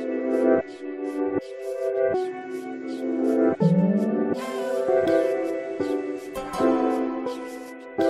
Thank you.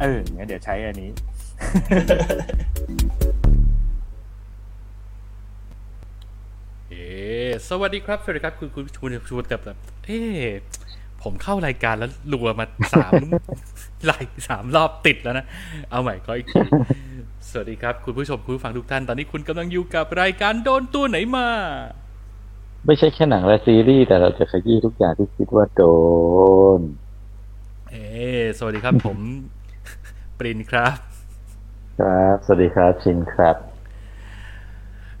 เอองั้นเดี๋ยวใช้อันนี้ เอสวัสดีครับ สวัสดีครับคุณคุณคุณชูกับแบบเอ๊ผมเข้ารายการแล้วรัวมาสามไลายสามรอบติดแล้วนะ เอาใหม่ก็อีกทีสวัสดีครับ คุณผู้ชมคุณผู้ฟังทุกท่าน ตอนนี้คุณกำลังอยู่กับรายการโดนตัวไหนมา ไม่ใช่แค่หนังและซีรีส์แต่เราจะขยี้ทุกอย่างที่คิดว่าโดน เอ๊สวัสดีครับ ผม ปรินครับ ครับ สวัสดีครับชินครับ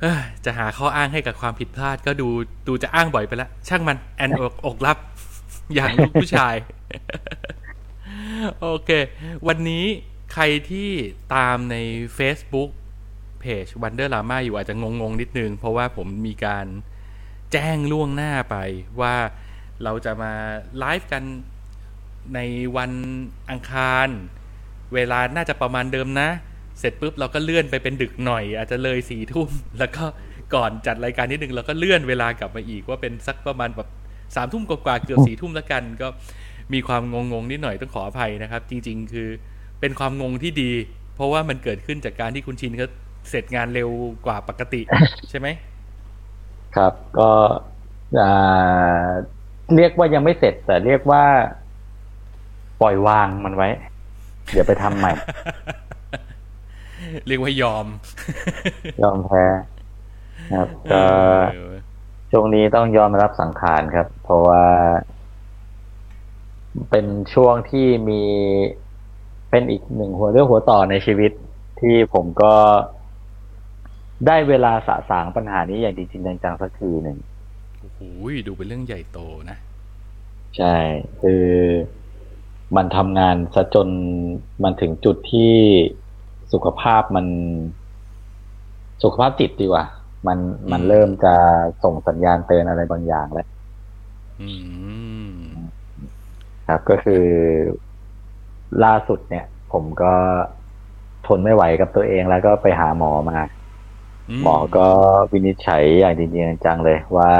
เอ้ยจะหาข้ออ้างให้กับความผิดพลาดก็ดูดูจะอ้างบ่อยไปแล้วช่างมันแอนอกอกรับ อย่างลูกผู้ชาย โอเค วันนี้ใครที่ตามใน Facebook เพจ Wonder Lama อยู่อาจจะงง ๆ นิดนึง เพราะว่าผมมีการแจ้งล่วงหน้าไปว่าเราจะมาไลฟ์กันในวันอังคาร เวลาน่าจะประมาณเดิมนะ เสร็จปุ๊บเราก็เลื่อนไปเป็นดึกหน่อย อาจจะเลยสี่ทุ่มแล้วก็ก่อนจัดรายการนิดนึงเราก็เลื่อนเวลากลับมาอีกว่าเป็นสักประมาณแบบสามทุ่มกว่าๆเกือบสี่ทุ่มแล้วกัน ก็มีความงงๆนิดหน่อยต้องขออภัยนะครับ จริง ๆ คือเป็นความงงที่ดี เพราะว่ามันเกิดขึ้นจากการที่คุณชินเขาเสร็จงานเร็วกว่าปกติ ใช่ไหมครับ ก็อ่าเรียกว่ายังไม่เสร็จ แต่เรียกว่า ปล่อยวางมันไว้ เดี๋ยวไปทำใหม่ เรียกว่ายอม ยอมแพ้ครับก็เออช่วงนี้ต้องยอมรับสังขารครับ เพราะว่า เป็นช่วงที่มีเป็นอีกหนึ่งหัวเรื่องหัวต่อในชีวิต ที่ผมก็ได้เวลาสะสางปัญหานี้อย่างจริงๆจังๆสักทีหนึ่งโอ้โหดูเป็นเรื่องใหญ่โตนะ ใช่ คือ มันทำงานซะจนมันถึงจุดที่สุขภาพมัน สุขภาพจิตดีกว่า มันมันเริ่มจะส่งสัญญาณเตือนอะไรบางอย่างแล้วอืมครับก็คือล่าสุดเนี่ย ผมก็ทนไม่ไหวกับตัวเองแล้วก็ไปหาหมอมา หมอก็วินิจฉัยอย่างจริงๆจังๆเลยว่า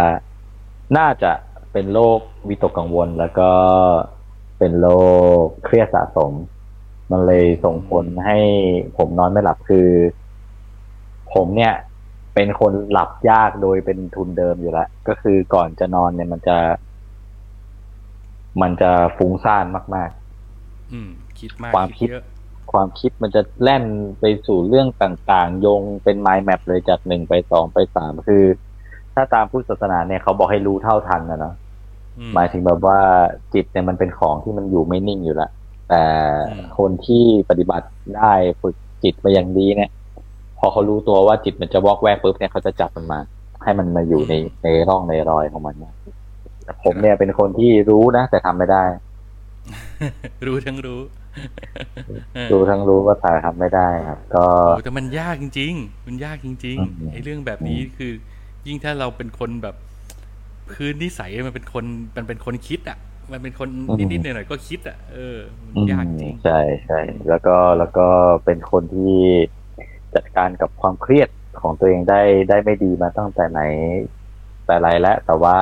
น่าจะเป็นโรควิตกกังวลแล้วก็ เป็นโรคเครียดสะสม มันเลยส่งผลให้ผมนอนไม่หลับคือ ผมเนี่ย เป็นคนหลับยากโดยเป็นทุนเดิมอยู่แล้ว ก็คือก่อนจะนอนเนี่ยมันจะ มันจะฟุ้งซ่านมากอืม คิดมากความคิดเยอะๆความคิดมันจะแล่นไปสู่เรื่องต่างๆ โยงเป็นไมล์แมปเลยจากหนึ่งไปสองไปสามคือ ถ้าตามพุทธศาสนาเนี่ยเขาบอกให้รู้เท่าทันนะเนาะอื หมายถึงแบบว่าจิตเนี่ยมันเป็นของที่มันอยู่ไม่นิ่งอยู่แล้วแต่อืมคนที่ปฏิบัติได้ฝึกจิตมาอย่างดีเนี่ย พอเขารู้ตัวว่าจิตมันจะวอกแวกปุ๊บเนี่ยเขาจะจับมันมา ให้มันมาอยู่ในในร่องในรอยของมันเนี่ยแต่ผมเนี่ยเป็นคนที่รู้นะแต่ทำไม่ได้ รู้ทั้งรู้เออรู้ทั้งรู้ว่าแต่ทำไม่ได้ครับ ก็โอ้แต่มันยากจริง ๆ มันยากจริงอืมๆไอ้เรื่องแบบนี้คือ ยิ่งถ้าเราเป็นคนแบบ พื้นนิสัยมันเป็นคนมันเป็นคนคิดอะ มันเป็นคนนิดๆหน่อยๆก็คิดอะเออมันยากจริงอืมใช่ใช่แล้วก็แล้วก็เป็นคนที่จัดการกับความเครียดของตัวเองได้ได้ไม่ดีมาตั้งแต่ไหนแต่ไรแล้วแต่ว่า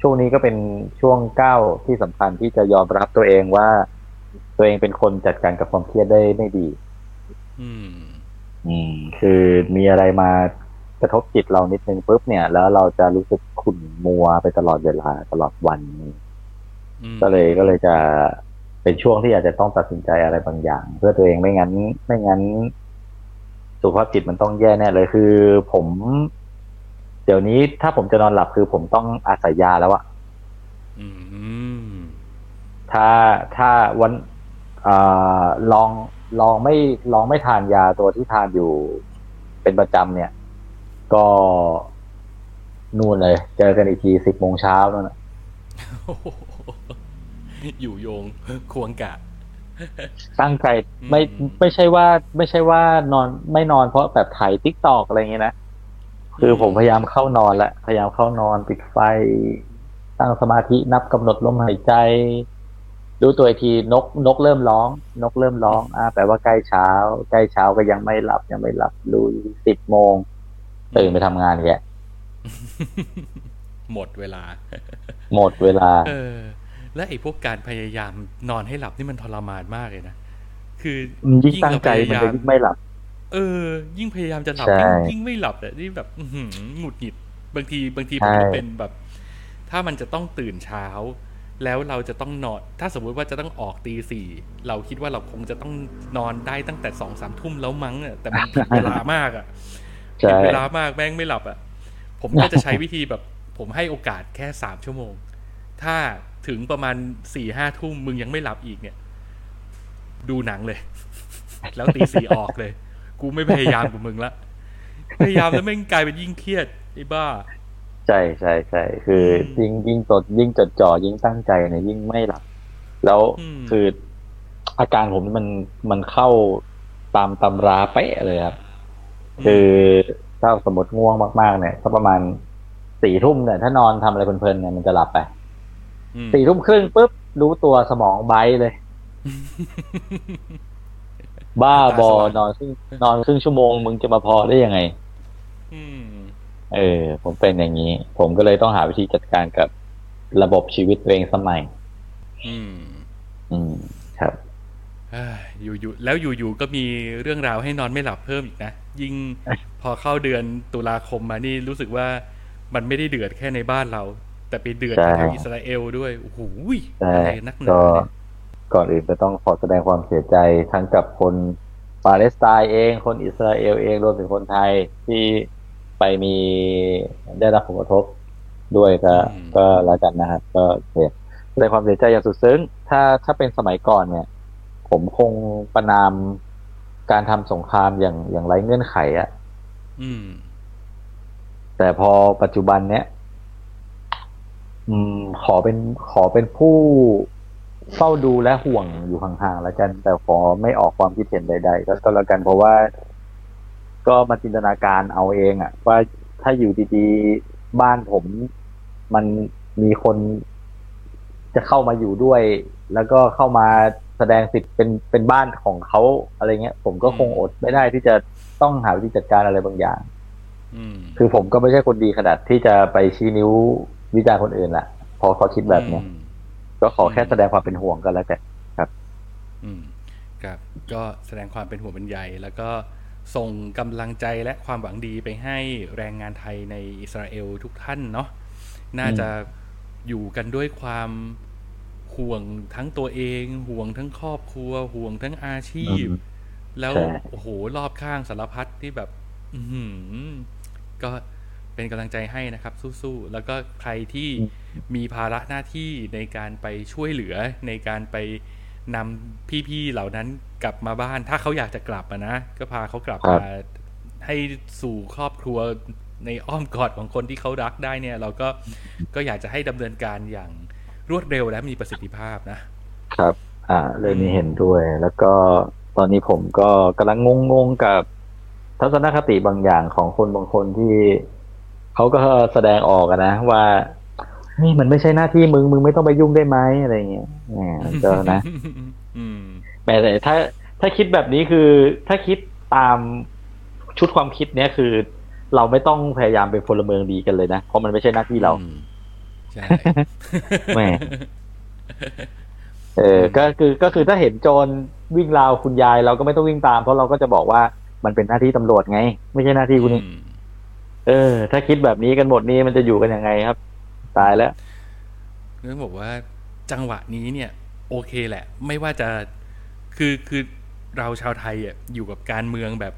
ช่วงนี้ก็เป็นช่วงก้าวที่สำคัญที่จะยอมรับตัวเองว่า ตัวเองเป็นคนจัดการกับความเครียดได้ไม่ดี อืม อืม คือมีอะไรมา กระทบจิตเรานิดนึงปุ๊บเนี่ย แล้วเราจะรู้สึกขุ่นมัวไปตลอดเวลาตลอดวันอืมก็เลยก็เลยจะเป็นช่วงที่อาจจะต้องตัดสินใจอะไรบางอย่าง เพื่อตัวเองไม่งั้น ไม่งั้น สุขภาพจิตมันต้องแย่แน่เลยคือ ผม เดี๋ยวนี้ถ้าผมจะนอนหลับคือผมต้องอาศัยยาแล้วอะอืมถ้าถ้าวันอ่าลองลองไม่ลองไม่ทานยาตัวที่ทานอยู่เป็นประจำเนี่ย ก็นู่นเลย เจอกันอีกทีสิบโมงเช้านั่นน่ะโอ้โหอยู่โยงควงกะ ตั้งใจไม่อืมไม่ใช่ว่า ไม่ใช่ว่านอนไม่นอนเพราะแบบถ่ายทิกตอกอะไรเงี้ยนะ คือผมพยายามเข้านอนแล้วพยายามเข้านอนปิดไฟ ตั้งสมาธินับกำหนดลมหายใจ ดูตัวอีกทีนกนกเริ่มร้อง นกเริ่มร้อง อ่าแปลว่าใกล้เช้า ใกล้เช้าก็ยังไม่หลับยังไม่หลับดูสิบโมง ตื่นไปทำงานแกหมดเวลา หมดเวลา เออ และไอ้พวกการพยายามนอนให้หลับนี่มันทรมานมากเลยนะ คือยิ่งตั้งใจเราพมันยายาจะยิ่งไม่หลับ เออ ยิ่งพยายามจะหลับใช่ยิ่งยิ่งไม่หลับแต่นี่แบบอื้อหือหงุดหงิด บางทีบางทีผมใช่จะเป็นแบบ ถ้ามันจะต้องตื่นเช้า แล้วเราจะต้องนอน ถ้าสมมุติว่าจะต้องออกตีสี่เราคิดว่าเราคงจะต้องนอนได้ตั้งแต่สองสามทุ่มแล้วมั้งอะแต่มันผิดเวลามากอะ ใช่ผิดเวลามากแม่งไม่หลับอะ ผมก็จะใช้วิธีแบบ ผมให้โอกาสแค่สามชั่วโมง ถ้าถึงประมาณสี่ห้าทุ่มมึงยังไม่หลับอีกเนี่ย ดูหนังเลย แล้วตีสี่ออกเลย กูไม่พยายามกับมึงละพยายามแล้วแม่งกลายเป็นยิ่งเครียดไอ้บ้าใช่ใช่ใช่คืออมยิ่งยิ่งจดยิ่งจดจ่อยิ่งตั้งใจเนี่ยยิ่งไม่หลับ แล้วอืมคืออาการผมนี่มันมันเข้าตามตำราเป๊ะเลยครับ คือถ้าสมมติง่วงมากๆเนี่ยก็ประมาณสี่ทุ่มเนี่ยถ้านอนทำอะไรเพลินๆเนี่ยมันจะหลับไปมสี่ทุ่มครึ่งปุ๊บรู้ตัวสมองไบร์ทเลย บ้าบอตาสว่างนอนครึ่งนอนครึ่งชั่วโมง มึงจะมาพอได้ยังไงอืมเออ ผมเป็นอย่างนี้ ผมก็เลยต้องหาวิธีจัดการกับระบบชีวิตตัวเองสมัย อืม อืม ครับเอ้ยอยู่ๆแล้วอยู่ๆก็มีเรื่องราวให้นอนไม่หลับเพิ่มอีกนะ ยิ่งพอเข้าเดือนตุลาคมมานี่รู้สึกว่ามันไม่ได้เดือดแค่ในบ้านเรา แต่ไปเดือดใช่แถวอิสราเอลด้วยโอ้โหใช่อะไรนักหนาก็เนี่ยก่อนอื่นก็ต้องขอแสดงความเสียใจทั้งกับคนปาเลสไตน์เอง คนอิสราเอลเองรวมถึงคนไทยที่ไปมีได้รับผลกระทบด้วยก็ก็แล้วกันนะครับก็เสียแสดงความเสียใจอย่างสุดซึ้ง ถ้าถ้าเป็นสมัยก่อนเนี่ย ผมคงประนาม การทำสงครามอย่างอย่างไร้เงื่อนไขอะอืมแต่พอปัจจุบันเนี้ยอืม ขอเป็นขอเป็นผู้เฝ้าดูและห่วงอยู่ห่างๆแล้วกัน แต่ขอไม่ออกความคิดเห็นใดๆ ก็ก็แล้วกันเพราะว่าก็มาจินตนาการเอาเองอะว่าถ้าอยู่ดีๆบ้านผม มันมีคนจะเข้ามาอยู่ด้วย แล้วก็เข้ามา แสดงสิทธิ์เป็นเป็นบ้านของเขาอะไรเงี้ย ผมก็คงอดไม่ได้ที่จะต้องหาวิธีจัดการอะไรบางอย่างอืมคือผมก็ไม่ใช่คนดีขนาดที่จะไปชี้นิ้ววิจารณ์คนอื่นละพอเขาคิดแบบเนี้ยอืมก็ขอแค่แสดงความเป็นห่วงกันแล้วกันอืม ครับ ก็แสดงความเป็นห่วงเป็นใยแล้วก็ส่งกำลังใจและความหวังดีไปให้แรงงานไทยในอิสราเอลทุกท่านเนาะน่าจะอยู่กันด้วยความ ห่วงทั้งตัวเอง ห่วงทั้งครอบครัว ห่วงทั้งอาชีพอืมแล้วใช่โอ้โหรอบข้างสารพัดที่แบบ อือหือก็เป็นกำลังใจให้นะครับ สู้ๆแล้วก็ใครที่มีภาระหน้าที่ในการไปช่วยเหลือในการไปนำพี่ๆเหล่านั้นกลับมาบ้าน ถ้าเขาอยากจะกลับอะนะก็พาเขากลับครับมาให้สู่ครอบครัวในอ้อมกอดของคนที่เขารักได้เนี่ย เราก็ก็อยากจะให้ดำเนินการอย่าง รวดเร็วและมีประสิทธิภาพนะ ครับ อ่าเรื่องนี้เห็นด้วย แล้วก็ตอนนี้ผมก็กำลังงงๆกับทัศนคติบางอย่างของคนบางคนที่เขาก็แสดงออกอะนะ ว่า นี่มันไม่ใช่หน้าที่มึง มึงไม่ต้องไปยุ่งได้ไหมอะไรเงี้ยแหมก็นะอืมแม้แต่ถ้าถ้าคิดแบบนี้คือ ถ้าคิดตามชุดความคิดเนี้ยคือ เราไม่ต้องพยายามเป็นพลเมืองดีกันเลยนะ เพราะมันไม่ใช่หน้าที่เราอืม ใช่แหม่เออ ก็คือก็คือถ้าเห็นโจรวิ่งราวคุณยายเราก็ไม่ต้องวิ่งตาม เพราะเราก็จะบอกว่ามันเป็นหน้าที่ตำรวจไง ไม่ใช่หน้าที่คุณนี่อืมเออ ถ้าคิดแบบนี้กันหมดนี้มันจะอยู่กันยังไงครับ ตายแล้วเรื่องบอกว่าจังหวะนี้เนี่ย โอเคแหละ ไม่ว่าจะคือคือเราชาวไทยอะอยู่กับการเมืองแบบ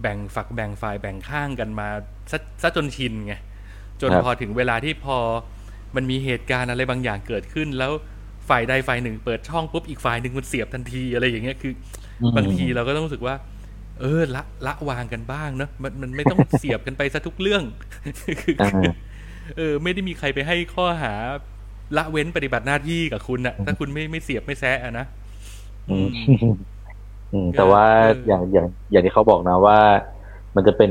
แบ่งฝักแบ่งฝ่ายแบ่งข้างกันมาซะซะจนชินไงจนครับพอถึงเวลาที่พอ มันมีเหตุการณ์อะไรบางอย่างเกิดขึ้น แล้วฝ่ายใดฝ่ายหนึ่ง เปิดช่องปุ๊บอีกฝ่ายหนึ่งมันเสียบทันทีอะไรอย่างเงี้ยคือ บางทีเราก็ต้องรู้สึกว่า เออละละวางกันบ้างเนอะมันมันไม่ต้องเสียบกันไปซะทุกเรื่องคืออ่าเออ ไม่ได้มีใครไปให้ข้อหา ละเว้นปฏิบัติหน้าที่กับคุณอะถ้าคุณไม่ไม่เสียบไม่แซะอะนะอืมอืมแต่ว่าเอออย่างอย่างอย่างที่เขาบอกนะว่า มันจะเป็น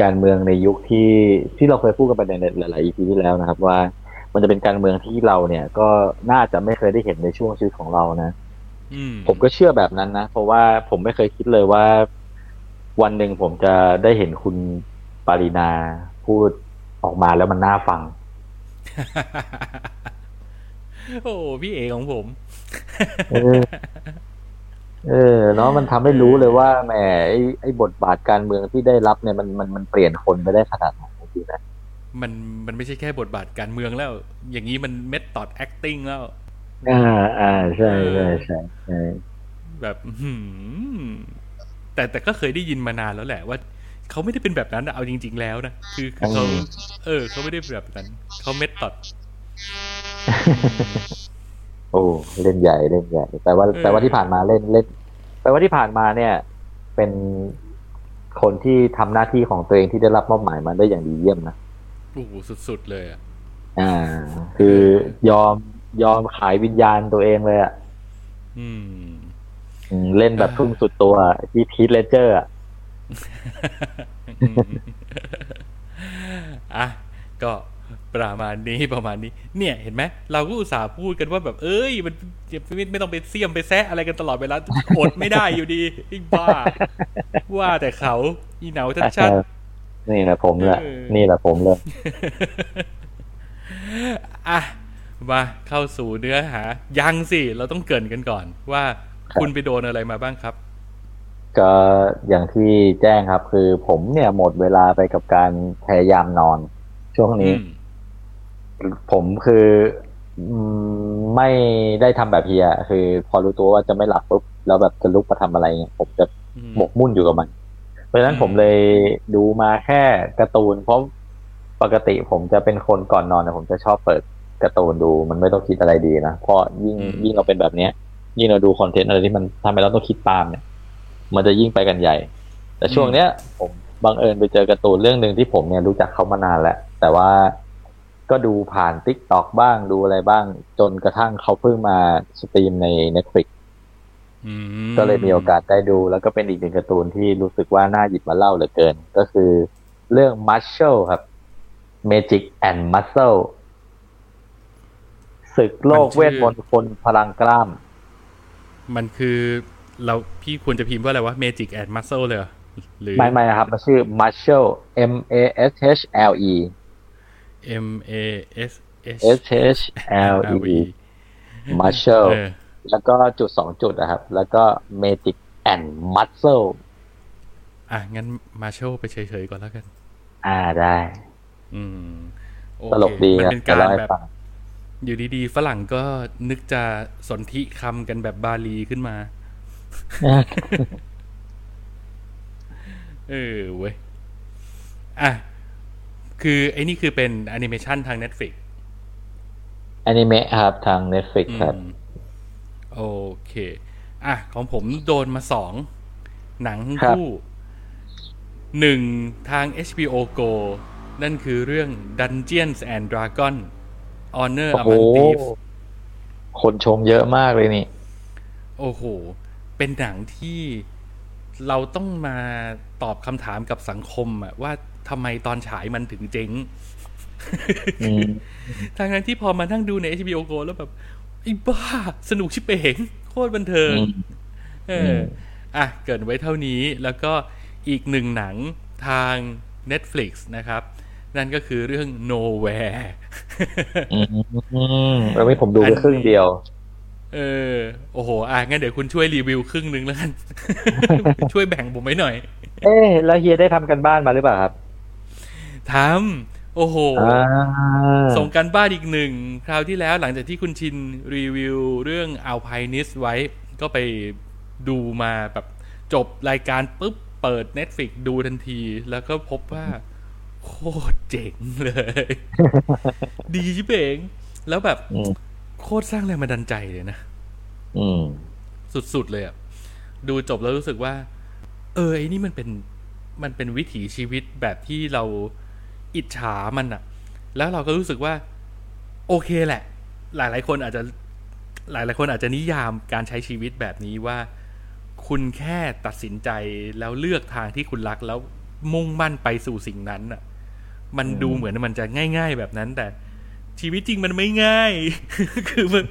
การเมืองในยุคที่ที่เราเคยพูดกันไปในหลายๆ EP ที่แล้วนะครับ ว่า มันจะเป็นการเมืองที่เราเนี่ยก็น่าจะไม่เคยได้เห็นในช่วงชีวิตของเรานะอืมผมก็เชื่อแบบนั้นนะเพราะว่าผมไม่เคยคิดเลยว่า วันหนึ่งผมจะได้เห็นคุณปารินาพูดออกมาแล้วมันน่าฟัง โอ้พี่เอของผม เออเออเนาะมันทำให้รู้เลยว่าแหมไอ้ไอ้บทบาทการเมืองที่ได้รับเนี่ยมันมันมันเปลี่ยนคนไปได้ขนาดไหนจริงๆนะ มันมันไม่ใช่แค่บทบาทการเมืองแล้ว อย่างนี้มันเม t ตอด acting แล้ว อ่าอ่าใช่ใช่ใช่ใช่แบบอื้อหือแต่แต่ก็เคยได้ยินมานานแล้วแหละว่าเขาไม่ได้เป็นแบบนั้นอะเอาจริง ๆ แล้วนะคือคือเขาเออเขาไม่ได้แบบนั้นเขาเม t ตอดโอ้เล่นใหญ่เล่นใหญ่แต่ว่าเออแต่ว่าที่ผ่านมาเล่นเล่นแต่ว่าที่ผ่านมาเนี่ย เป็นคนที่ทำหน้าที่ของตัวเองที่ได้รับมอบหมายมาได้อย่างดีเยี่ยมนะ โอ้โหสุดๆเลยอะอ่า คือยอมยอมขายวิญญาณตัวเองเลยอะอืมอืม เล่นแบบทุ่มสุดตัวที่พีทเลเจอร์อะอะก็ประมาณนี้ประมาณนี้ เนี่ยเห็นไหมเราก็อุตส่าห์พูดกันว่าแบบ เอ้ย มันไม่ไม่ต้องไปเสี่ยมไปแซะอะไรกันตลอดเวลาอดไม่ได้อยู่ดีไอ้บ้า ว่าแต่เขา อีเหนาชัดๆ นี่แหละผมแหละเออนี่แหละผมเลยอะมาเข้าสู่เนื้อหา ยังสิ เราต้องเกรินกันก่อน ว่าครับคุณไปโดนอะไรมาบ้างครับ ก็อย่างที่แจ้งครับ คือผมเนี่ยหมดเวลาไปกับการพยายามนอน ช่วงนี้อืมผมคืออืมไม่ได้ทำแบบเฮีย คือ พอรู้ตัวว่าจะไม่หลับปุ๊บแล้วแบบจะลุกมาทำอะไรเงี้ยผมจะอืมหมกมุ่นอยู่กับมันเพ ราะฉะนั้นอืมผมเลยดูมาแค่การ์ตูน เพราะปกติผมจะเป็นคนก่อนนอนเนี่ยผมจะชอบเปิดการ์ตูนดูมันไม่ต้องคิดอะไรดีนะเพราะยิ่งยิ่งเราเป็นแบบเนี้ย ยิ่งเราดู content อะไรที่มันทำให้เราต้องคิดตามเนี่ย มันจะยิ่งไปกันใหญ่ แต่ช่วงเนี้ย ผมบังเอิญไปเจอการ์ตูนเรื่องหนึ่งที่ผมเนี่ยรู้จักเขามานานแล้วแต่ว่าก็ดูผ่าน TikTok บ้างดูอะไรบ้าง จนกระทั่งเขาเพิ่งมา stream ใน Netflix อืม ก็เลยมีโอกาสได้ดู แล้วก็เป็นอีกหนึ่งการ์ตูนที่รู้สึกว่าน่าหยิบมาเล่าเหลือเกิน ก็คือเรื่อง Muscle ครับ Magic and Muscle ศึกโลกเวทมนต์คนพลังกล้าม มันคือเราพี่ควรจะพิมพ์ว่าอะไรวะ Magic and Muscle เลยเหรอหรือไม่ไม่นะครับมันชื่อ Muscle M A S H L E M A S H S H L E Muscle เออ แล้วก็จุดสองจุดนะครับ แล้วก็ Magic and Muscle อะ งั้นมาโชว์ไปเฉยๆก่อนแล้วกัน อ่าได้ อืมโอเคตลกดีมันนะเป็นจะการเล่าให้แบบฟังอยู่ดีๆ ฝรั่งก็นึกจะสนธิคำกันแบบบาลีขึ้นมา เออเว้ย อะ คือไอ้นี่คือเป็นแอนิเมชันทาง Netflix อนิเมะครับ ทาง Netflix ครับอืม โอเค อะ ของผมโดนมาสอง หนังทั้งครับคู่หนึ่งทาง HBO Go นั่นคือเรื่อง Dungeons and Dragon Honor โอ้โห Among Thieves คนชมเยอะมากเลยนี่ โอ้โห เป็นหนังที่เราต้องมาตอบคำถามกับสังคมอะว่าทำไมตอนฉายมันถึงเจ๊งอืมทางนั้นที่พอมานั่งดูใน HBO Go แล้วแบบ ไอ้บ้า สนุกชิบเป๋งโคตรบันเทิงอืมเออ อะ เกิดไว้เท่านี้แล้วก็อีกหนึ่งหนังทาง Netflix นะครับ นั่นก็คือเรื่อง Nowhere อืมแล้วไม่ผมดูไปครึ่งเดียว เออ โอ้โห อะ งั้นเดี๋ยวคุณช่วยรีวิวครึ่งหนึ่งแล้วกัน ช่วยแบ่งผมไว้หน่อย เอ๊ะแล้วเฮียได้ทำกันบ้านมาหรือเปล่าครับทำ โอ้โหอ่าส่งกันบ้านอีกหนึ่ง คราวที่แล้วหลังจากที่คุณชินรีวิวเรื่องอัลไพนิสไว้ ก็ไปดูมาแบบจบรายการปุ๊บ เปิด Netflix ดูทันที แล้วก็พบว่าโคตรเจ๋งเลย ดีชิบเองแล้วแบบอืมโคตรสร้างแรงบันดาลใจเลยนะอืมสุดๆเลยอะดูจบแล้วรู้สึกว่า เออไอ้นี่มันเป็นมันเป็นวิถีชีวิตแบบที่เรา อิจฉามันอะแล้วเราก็รู้สึกว่า โอเคแหละ หลาย ๆ คนอาจจะหลาย ๆ คนอาจจะนิยามการใช้ชีวิตแบบนี้ว่า คุณแค่ตัดสินใจแล้วเลือกทางที่คุณรักแล้วมุ่งมั่นไปสู่สิ่งนั้นอะมันดูเหมือนมันจะง่าย ๆ แบบนั้น แต่ชีวิตจริงมันไม่ง่าย คือมัน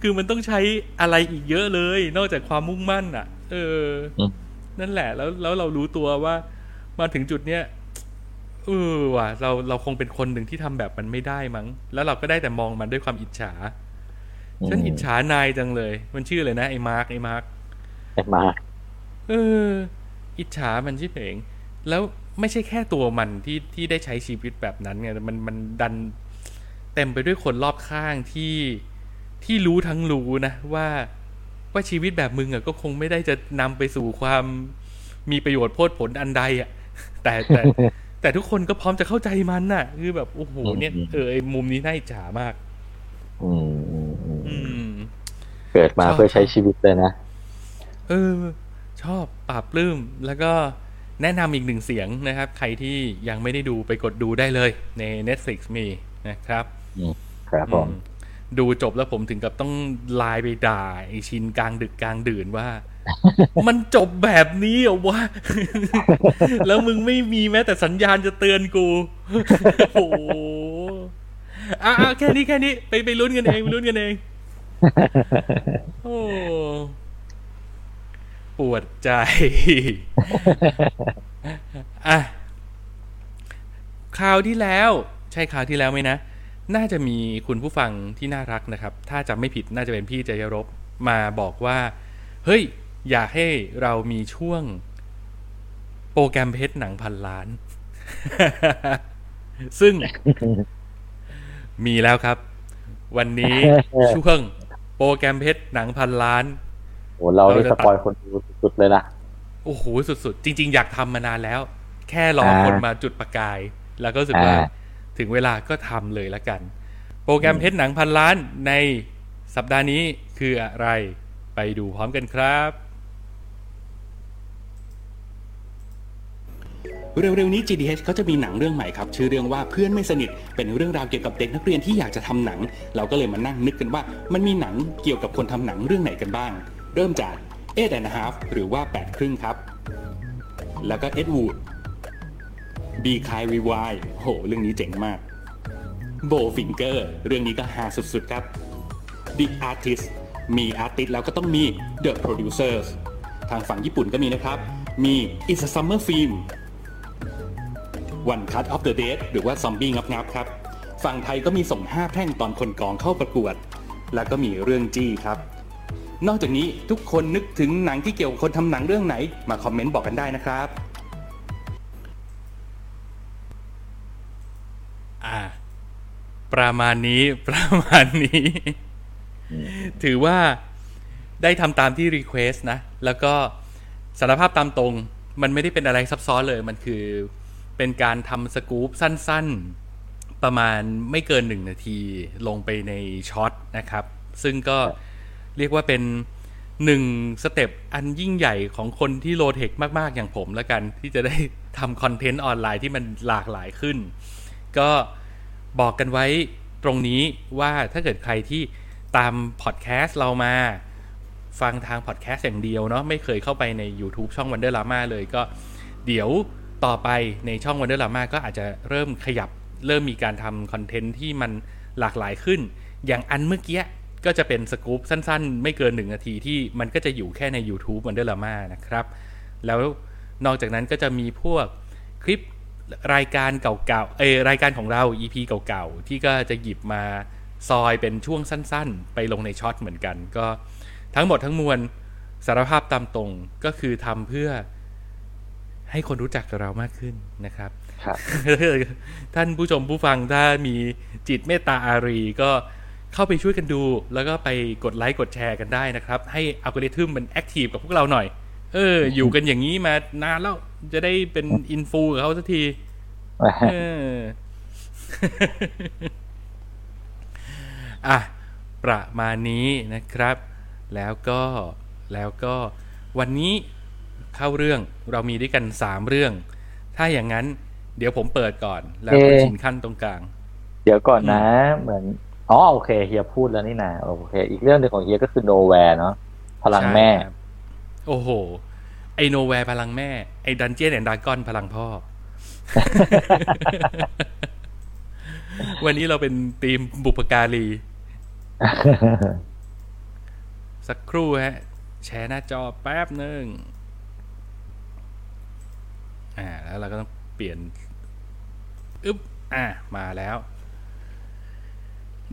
คือมันต้องใช้อะไรอีกเยอะเลย นอกจากความมุ่งมั่นอะ เอออืมนั่นแหละ แล้วแล้วเรารู้ตัวว่า มาถึงจุดเนี้ย เออว่ะเราเราคงเป็นคนหนึ่งที่ทำแบบมันไม่ได้มั้ง แล้วเราก็ได้แต่มองมันด้วยความอิจฉาฉันอิจฉานายจังเลย มันชื่ออะไรนะไอ้มาร์กไอ้มาร์กไอ้มาเออ อิจฉามันชิบเองแล้วไม่ใช่แค่ตัวมันที่ที่ได้ใช้ชีวิตแบบนั้นไงมันมันดันเต็มไปด้วยคนรอบข้างที่ที่รู้ทั้งรู้นะว่าว่าชีวิตแบบมึงอะก็คงไม่ได้จะนำไปสู่ความมีประโยชน์โพดผลอันใดอะแต่แต่ แต่ทุกคนก็พร้อมจะเข้าใจมันน่ะ คือแบบ โอ้โหเนี่ยเออไอ้มุมนี้น่าอิจฉามาก อืมอืมอืมอืมเกิดมาชอบเพื่อใช้ชีวิตเลยนะ เออ ชอบปราบปลื้มแล้วก็แนะนำอีกหนึ่งเสียงนะครับ ใครที่ยังไม่ได้ดูไปกดดูได้เลย ใน Netflix มีนะครับ ครับผมอืม ดูจบแล้วผมถึงกับต้องไลน์ไปด่าไอชินกลางดึกกลางดื่นว่า มันจบแบบนี้เหรอวะ แล้วมึงไม่มีแม้แต่สัญญาณจะเตือนกู โอ้โหอะอะแค่นี้แค่นี้ ไปไปลุ้นกันเองไปลุ้นกันเอง โอ้ปวดใจ อะคราวที่แล้ว ใช่คราวที่แล้วไหมนะ น่าจะมีคุณผู้ฟังที่น่ารักนะครับ ถ้าจำไม่ผิดน่าจะเป็นพี่จยรบมาบอกว่า เฮ้ย อยากให้เรามีช่วงโปรแกรมเพชรหนังพันล้าน ซึ่งมีแล้วครับ วันนี้ช่วงโปรแกรมเพชรหนังพันล้านโอ้เรานี่เราสจะตัดปอยคนดูสุดๆเลยนะ โอ้โหสุดๆ จริง ๆ อยากทำมานานแล้ว แค่รออ่าคนมาจุดประกาย แล้วก็รู้สึกว่าอ่า ถึงเวลาก็ทำเลยละกัน โปรแกรมเพชรหนังพันล้านในสัปดาห์นี้คืออะไร ไปดูพร้อมกันครับ เร็วๆนี้ GDH เขาจะมีหนังเรื่องใหม่ครับ ชื่อเรื่องว่าเพื่อนไม่สนิท เป็นเรื่องราวเกี่ยวกับเด็กนักเรียนที่อยากจะทำหนัง เราก็เลยมานั่งนึกกันว่า มันมีหนังเกี่ยวกับคนทำหนังเรื่องไหนกันบ้าง เริ่มจาก Eight and a Half หรือว่า8ครึ่งครับ แล้วก็ Ed Wood Be Kind Rewind โห เรื่องนี้เจ๋งมาก Bow Finger เรื่องนี้ก็ฮาสุดๆครับ The Artist มีอาร์ติสแล้วก็ต้องมี The Producers ทางฝั่งญี่ปุ่นก็มีนะครับ มี It's a Summer Film One Cut of the Dead หรือว่าซอมบี้งับงับครับ ฝั่งไทยก็มีส่ง 5 แพร่งตอนคนกองเข้าประกวด แล้วก็มีเรื่องจี้ครับ นอกจากนี้ทุกคนนึกถึงหนังที่เกี่ยวกับคนทำหนังเรื่องไหน มาคอมเมนต์บอกกันได้นะครับ ประมาณนี้ประมาณนี้ ถือว่าได้ทำตามที่ request นะ แล้วก็สารภาพตามตรง มันไม่ได้เป็นอะไรซับซ้อนเลย มันคือเป็นการทำสกู๊ปสั้นๆ ประมาณไม่เกินหนึ่งนาทีลงไปใน Shorts นะครับ ซึ่งก็เรียกว่าเป็นหนึ่ง step อันยิ่งใหญ่ของคนที่ low tech มากๆ อย่างผมแล้วกัน ที่จะได้ทำคอนเทนต์ออนไลน์ที่มันหลากหลายขึ้น ก็ บอกกันไว้ตรงนี้ว่าถ้าเกิดใครที่ตามพอดแคสต์เรามาฟังทางพอดแคสต์อย่างเดียวเนาะไม่เคยเข้าไปใน YouTube ช่อง Wonder Lama เลยก็เดี๋ยวต่อไปในช่อง Wonder Lama ก็อาจจะเริ่มขยับเริ่มมีการทำคอนเทนต์ที่มันหลากหลายขึ้น อย่างอันเมื่อกี้ก็จะเป็นสกู๊ปสั้นๆ ไม่เกินหนึ่งนาทีที่มันก็จะอยู่แค่ใน YouTube Wonder Lama นะครับ แล้วนอกจากนั้นก็จะมีพวกคลิป รายการเก่าๆเอยรายการของเรา EP เก่าๆ ที่ก็จะหยิบมาซอยเป็นช่วงสั้นๆ ไปลงในช็อตเหมือนกัน ก็ทั้งหมดทั้งมวลสารภาพตามตรงก็คือทำเพื่อให้คนรู้จักกับเรามากขึ้นนะครับครับ ท่านผู้ชมผู้ฟังถ้ามีจิตเมตตาอารีก็เข้าไปช่วยกันดู แล้วก็ไปกดไลค์กดแชร์กันได้นะครับ ให้อัลกอริทึมมัน active กับพวกเราหน่อย เออ อยู่กันอย่างนี้มานานแล้ว จะได้เป็น influ กับเขาสักทีเอออะประมาณนี้นะครับ แล้วก็แล้วก็วันนี้เข้าเรื่องเรามีด้วยกันสามเรื่อง ถ้าอย่างนั้น เดี๋ยวผมเปิดก่อน แล้วคุณเอ๊ะชินคั่นตรงกลาง เดี๋ยวก่อนนะ เหมือนอ๋อโอเคเฮียพูดแล้วนี่นะโอเค อีกเรื่องหนึ่งของเฮียก็คือ Nowhere เนาะพลังแม่ใช่ครับ โอ้โห ไอ Nowhere พลังแม่ ไอ Dungeons and Dragons พลังพ่อ วันนี้เราเป็นทีมบุปการี สักครู่ฮะ แชร์หน้าจอแป๊บหนึ่งอ่า แล้วเราก็ต้องเปลี่ยนอึ๊บ อ่า มาแล้ว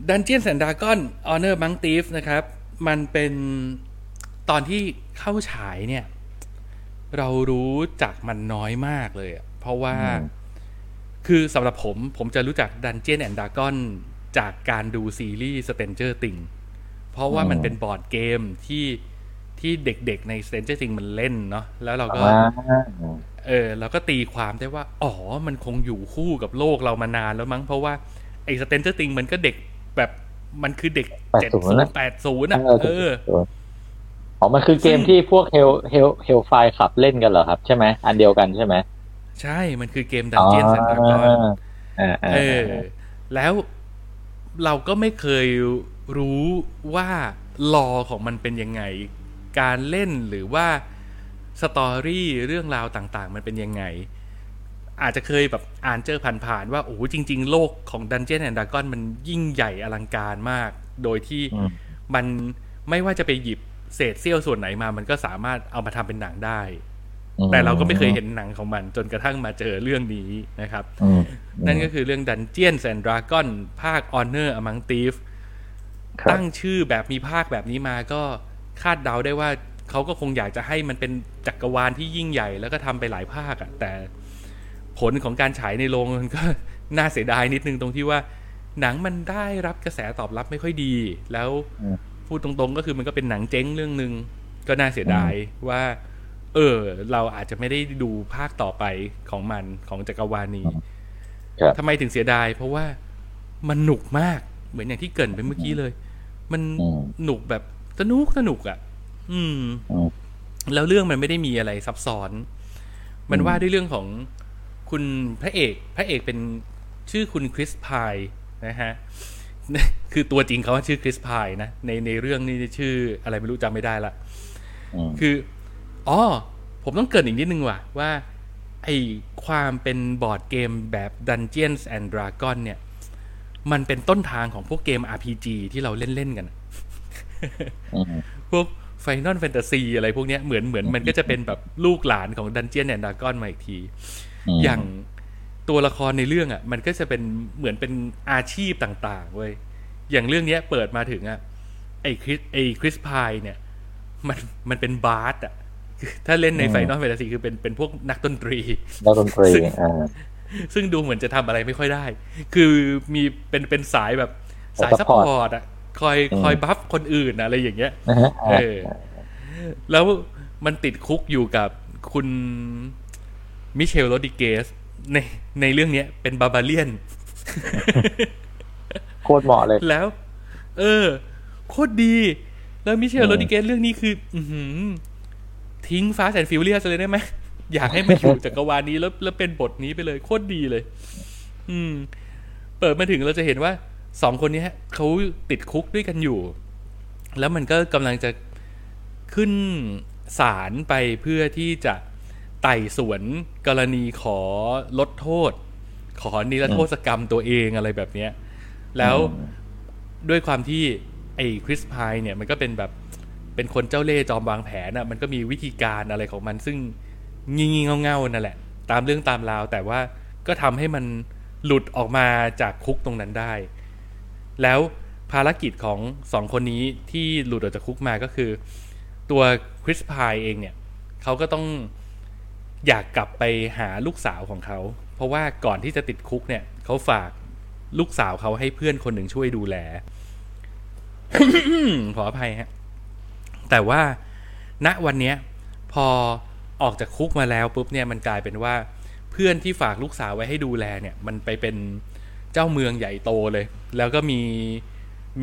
Dungeons and Dragon Honor Monk Thief นะครับ มันเป็น ตอนที่เข้าฉายเนี่ย เรารู้จักมันน้อยมากเลยอะเพราะว่าอืมคือสำหรับผมผมจะรู้จัก Dungeons and Dragon จากการดูซีรีส์ Stranger Things เพราะว่ามันเป็นบอร์ดเกมที่ที่เด็กๆใน Stranger Things มันเล่นเนาะแล้วเราก็อ่าเออเราก็ตีความได้ว่า อ๋อ มันคงอยู่คู่กับโลกเรามานานแล้วมั้ง เพราะว่าไอ้ Stranger Things มันก็เด็กแบบมันคือเด็กเจ็ดศูนย์แปดศูนย์อะ เออเอออ๋อ มันคือเกมที่พวก Hell Hell Hellfireขับเล่นกันเหรอครับ ใช่ไหมอันเดียวกันใช่ไหมใช่มันคือเกม Dungeons and Dragons อ่าอ่าเออ แล้วเราก็ไม่เคยรู้ว่าลอของมันเป็นยังไง การเล่นหรือว่าสตอรี่เรื่องราวต่างๆ มันเป็นยังไง อาจจะเคยแบบอ่านเจอผ่านๆว่า โอ้โหจริง ๆ โลกของ Dungeons and Dragons มันยิ่งใหญ่อลังการมาก โดยที่อืมมันไม่ว่าจะไปหยิบ เศษเสี้ยวส่วนไหนมามันก็สามารถเอามาทำเป็นหนังได้ แต่เราก็ไม่เคยเห็นหนังของมัน จนกระทั่งมาเจอเรื่องนี้นะครับอืมนั่นก็คือเรื่อง Dungeons and Dragon ภาค Honor Among Thieves ครับตั้งชื่อแบบมีภาคแบบนี้มาก็คาดเดาได้ว่าเขาก็คงอยากจะให้มันเป็นจักรวาลที่ยิ่งใหญ่ แล้วก็ทำไปหลายภาคอะแต่ผลของการฉายในโรงมันก็น่าเสียดายนิดนึงตรงที่ว่า หนังมันได้รับกระแสตอบรับไม่ค่อยดี แล้วอืม พูดตรงๆ ก็คือมันก็เป็นหนังเจ๊งเรื่องหนึ่งก็น่าเสียดายว่า เออ เราอาจจะไม่ได้ดูภาคต่อไปของมันของจักรวาลนี้ครับทำไมถึงเสียดาย เพราะว่ามันหนุกมากเหมือนอย่างที่เกรินไปเมื่อกี้เลย มันอืมหนุกแบบสนุกสนุกอะอืมอืม แล้วเรื่องมันไม่ได้มีอะไรซับซ้อน มันอืมว่าด้วยเรื่องของคุณพระเอก พระเอกเป็นชื่อคุณคริสพายนะฮะ คือตัวจริงเขาชื่อคริสพายนะในในเรื่องนี้ชื่ออะไรไม่รู้จำไม่ได้ละอืมคืออ๋อผมต้องเกรินอีกนิดนึงว่ะว่าไอความเป็นบอร์ดเกมแบบ Dungeons and Dragon เนี่ย มันเป็นต้นทางของพวกเกม RPG ที่เราเล่น ๆ กันอืมพวก Final Fantasy อะไรพวกเนี้ยเหมือนเหมือนมันก็จะเป็นแบบลูกหลานของ Dungeons and Dragon มาอีกทีมอย่าง ตัวละครในเรื่องอะ มันก็จะเป็นเหมือนเป็นอาชีพต่าง ๆเว้ยอย่างเรื่องเนี้ยเปิดมาถึงอะไอ้ Chris ไอ้ Chris Pine เนี่ย มันมันเป็น bard อะคือถ้าเล่นใน Final Fantasy คือเป็นเป็นพวกนักดนตรีนักดนตรีซึ่งอ่าซึ่งดูเหมือนจะทำอะไรไม่ค่อยได้ คือมีเป็นเป็นสายแบบสาย support อะคอยคอย buff คนอื่นอะอะไรอย่างเงี้ยนะฮะเออ แล้วมันติดคุกอยู่กับคุณ Michelle Rodriguez ในในเรื่องเนี้ยเป็น barbarian โคตรเหมาะเลย แล้ว เออ โคตรดี แล้ว Michelle อืม Rodriguez เรื่องนี้คือ อือหือทิ้ง Fast and Furious เลยได้ไหม อยากให้มาอยู่จักรวาลนี้แล้วแล้วเป็นบทนี้ไปเลย โคตรดีเลย อืม เปิดมาถึงเราจะเห็นว่าสองคนเนี้ยเขาติดคุกด้วยกันอยู่ แล้วมันก็กำลังจะขึ้นศาลไปเพื่อที่จะ ไต่สวนกรณีขอลดโทษ ขอนิรโทษกรรมตัวเองอะไรแบบเนี้ย แล้วด้วยความที่ไอ้คริสพายเนี่ยมันก็เป็นแบบเป็นคนเจ้าเล่ห์จอมวางแผนอะมันก็มีวิธีการอะไรของมันซึ่งงี่ๆเง่าๆนั่นแหละ ตามเรื่องตามราว แต่ว่าก็ทำให้มันหลุดออกมาจากคุกตรงนั้นได้ แล้วภารกิจของสองคนนี้ที่หลุดออกจากคุกมาก็คือ ตัวคริสพายเองเนี่ยเขาก็ต้อง อยากกลับไปหาลูกสาวของเขา เพราะว่าก่อนที่จะติดคุกเนี่ยเขาฝากลูกสาวเขาให้เพื่อนคนหนึ่งช่วยดูแลขออภัยฮะ แต่ว่าณวันเนี้ย พอออกจากคุกมาแล้วปุ๊บเนี่ยมันกลายเป็นว่า เพื่อนที่ฝากลูกสาวไว้ให้ดูแลเนี่ย มันไปเป็นเจ้าเมืองใหญ่โตเลย แล้วก็มี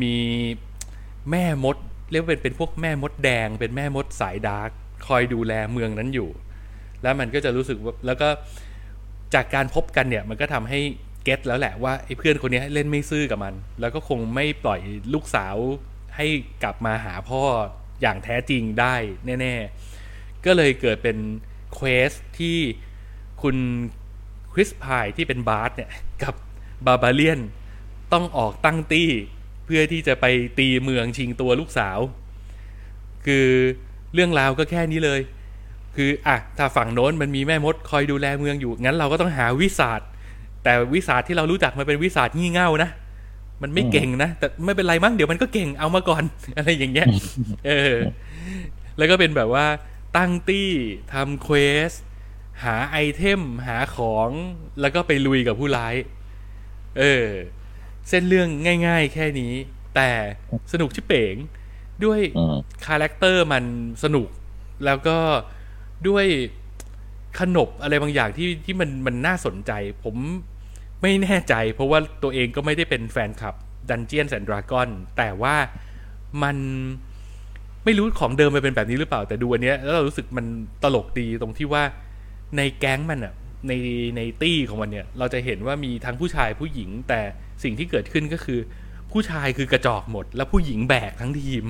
มีแม่มด เรียกว่าเป็นเป็นพวกแม่มดแดง เป็นแม่มดสายดาร์กคอยดูแลเมืองนั้นอยู่ แล้วมันก็จะรู้สึกแล้วก็จากการพบกันเนี่ยมันก็ทำให้เก็ตแล้วแหละว่าไอ้เพื่อนคนนี้เล่นไม่ซื่อกับมัน แล้วก็คงไม่ปล่อยลูกสาวให้กลับมาหาพ่ออย่างแท้จริงได้แน่ ๆ ก็เลยเกิดเป็น quest ที่คุณ Chris Pine ที่เป็น bard เนี่ยกับ barbarian ต้องออกตั้งตี้เพื่อที่จะไปตีเมืองชิงตัวลูกสาว คือเรื่องราวก็แค่นี้เลย คืออะถ้าฝั่งโน้นมันมีแม่มดคอยดูแลเมืองอยู่ งั้นเราก็ต้องหา wizard แต่ wizard ที่เรารู้จักมันเป็น wizard งี่เง่านะมันไม่เก่งนะแต่ไม่เป็นไรมั้งเดี๋ยวมันก็เก่งเอามาก่อน อะไรอย่างเงี้ยเออ แล้วก็เป็นแบบว่าตั้งตี้ทำ quest หา item หาของแล้วก็ไปลุยกับผู้ร้าย เออ เส้นเรื่องง่าย ๆ แค่นี้ แต่สนุกชิบเป๋งด้วยอืม character มันสนุก แล้วก็ ด้วยขนบอะไรบางอย่างที่ที่มันมันน่าสนใจ ผมไม่แน่ใจ เพราะว่าตัวเองก็ไม่ได้เป็นแฟนคลับ Dungeons and Dragon แต่ว่ามันไม่รู้ของเดิมมันเป็นแบบนี้หรือเปล่า แต่ดูอันเนี้ยแล้วเรารู้สึกมันตลกดีตรงที่ว่าในแก๊งมันอะในในตี้ของมันเนี่ยเราจะเห็นว่ามีทั้งผู้ชายผู้หญิง แต่สิ่งที่เกิดขึ้นก็คือ ผู้ชายคือกระจอกหมด แล้วผู้หญิงแบกทั้งทีม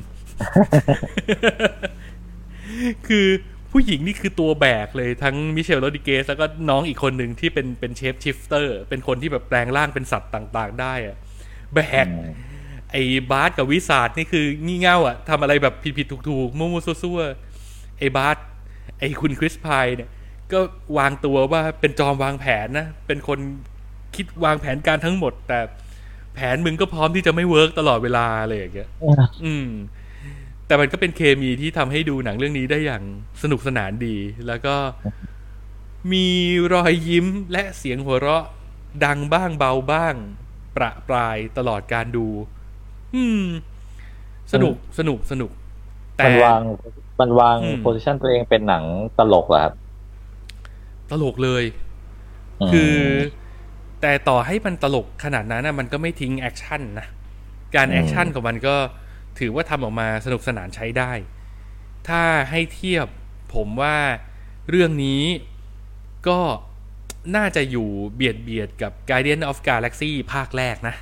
คือ ผู้หญิงนี่คือตัวแบกเลยทั้ง Michelle Rodriguez แล้วก็น้องอีกคนหนึ่งที่เป็นเป็น shapeshifter เป็นคนที่แบบแปลงร่างเป็นสัตว์ต่างๆ ได้อะแบกไอ้ bard กับ wizard นี่คืองี่เง่าอะทำอะไรแบบผิดๆถูกๆมั่วๆซั่วๆไอ้ bard ไอ้คุณ Chris Pine เนี่ย ก็วางตัวว่าเป็นจอมวางแผนนะ เป็นคนคิดวางแผนการทั้งหมด แต่แผนมึงก็พร้อมที่จะไม่ work ตลอดเวลาอะไรอย่างเงี้ยอืม แต่มันก็เป็นเคมีที่ทำให้ดูหนังเรื่องนี้ได้อย่างสนุกสนานดี แล้วก็มีรอยยิ้มและเสียงหัวเราะดังบ้างเบาบ้าง ประปรายตลอดการดู อืม สนุกสนุกสนุก แต่มันวางมันวางอืม position ตัวเองเป็นหนังตลกเหรอครับ ตลกเลยมคือ แต่ต่อให้มันตลกขนาดนั้นนะมันก็ไม่ทิ้งแอคชั่นนะ การอืมแอคชั่นของมันก็ ถือว่าทำออกมาสนุกสนานใช้ได้ ถ้าให้เทียบผมว่าเรื่องนี้ก็น่าจะอยู่เบียดเบียดกับ Guardian of Galaxy ภาคแรกนะ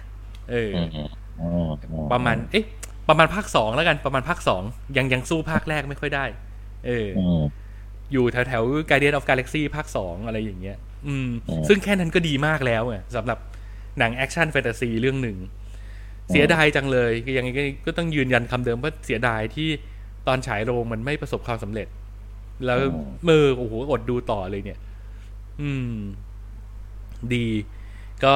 เออออืมอืมอืมอืมประมาณ เอ๊ะ ประมาณภาคสองแล้วกัน ประมาณภาคสองยังยังสู้ภาคแรกไม่ค่อยได้ เออออืมอยู่แถวแถว Guardian of Galaxy ภาคสองอะไรอย่างเงี้ย อืมอืมซึ่งแค่นั้นก็ดีมากแล้วไงสำหรับหนังแอคชั่นแฟนตาซีเรื่องหนึ่ง เสียดายจังเลยก็ยังไงก็ก็ต้องยืนยันคำเดิมว่าเสียดายที่ตอนฉายโรงมันไม่ประสบความสำเร็จ แล้วเมื่อโอ้โหอดดูต่อเลยเนี่ย อืม ดี ก็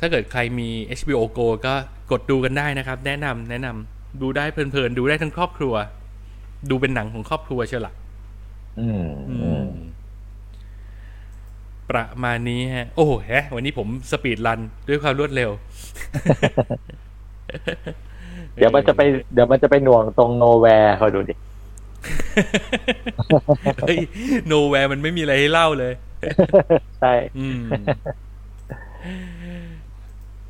ถ้าเกิดใครมี HBO Go ก็กดดูกันได้นะครับ แนะนำแนะนำดูได้เพลินๆ ดูได้ทั้งครอบครัว ดูเป็นหนังของครอบครัวเชียวล่ะอืมอือืมมประมาณนี้ฮะ โอ้โหแฮะวันนี้ผม speedrun ด้วยความรวดเร็ว เดี๋ยวมันจะไป เดี๋ยวมันจะไปหน่วงตรง Nowhere คอยดูดิเฮ้ย Nowhere มันไม่มีอะไรให้เล่าเลย ใช่อืม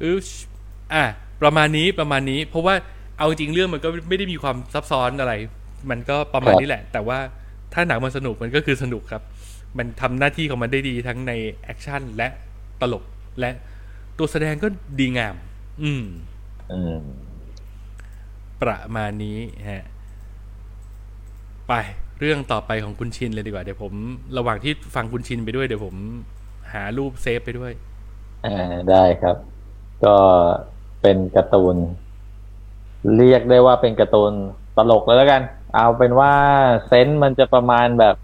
อืออะประมาณนี้ประมาณนี้ เพราะว่าเอาจริงเรื่องมันก็ไม่ได้มีความซับซ้อนอะไร มันก็ประมาณนี้แหละ แต่ว่าถ้าหนังมันสนุกมันก็คือสนุกครับ มันทำหน้าที่ของมันได้ดีทั้งในแอคชั่นและตลกและตัวแสดงก็ดีงาม อืมอืม ประมาณนี้ฮะ ไปเรื่องต่อไปของคุณชินเลยดีกว่า เดี๋ยวผม ระหว่างที่ฟังคุณชินไปด้วยเดี๋ยวผมหารูปเซฟไปด้วยอ่าได้ครับ ก็เป็นการ์ตูน เรียกได้ว่าเป็นการ์ตูนตลกเลยแล้วกัน เอาเป็นว่าเซนส์มันจะประมาณแบบ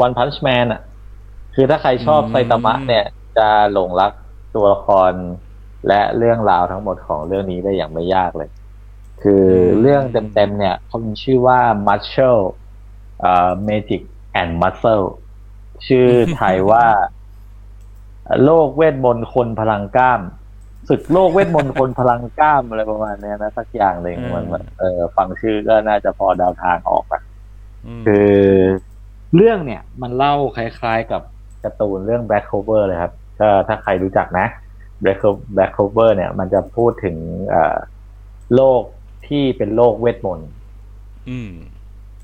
วันพันช์แมนอะ คือถ้าใครชอบอืมไซตามะเนี่ย จะหลงรักตัวละคร และเรื่องราวทั้งหมดของเรื่องนี้ได้อย่างไม่ยากเลย คือเรื่องเต็มๆเนี่ยเขามีชื่อว่า Marshall เอ่อ Magic and Muscle ชื่อไทยว่า โลกเวทมนต์คนพลังกล้ามศึกโลกเวทมนต์คนพลังกล้ามอะไรประมาณเนี้ยนะสักอย่างหนึ่งอืมมันมันเออฟังชื่อก็น่าจะพอเดาวทางออกอะมคือเรื่องเนี่ย มันเล่าคล้ายๆกับการ์ตูนเรื่อง Black Clover เลยครับก็ถ้าใครรู้จักนะ Black Clo- Black Clover เนี่ย มันจะพูดถึงเอ่อโลกที่เป็นโลกเวทมนต์อืม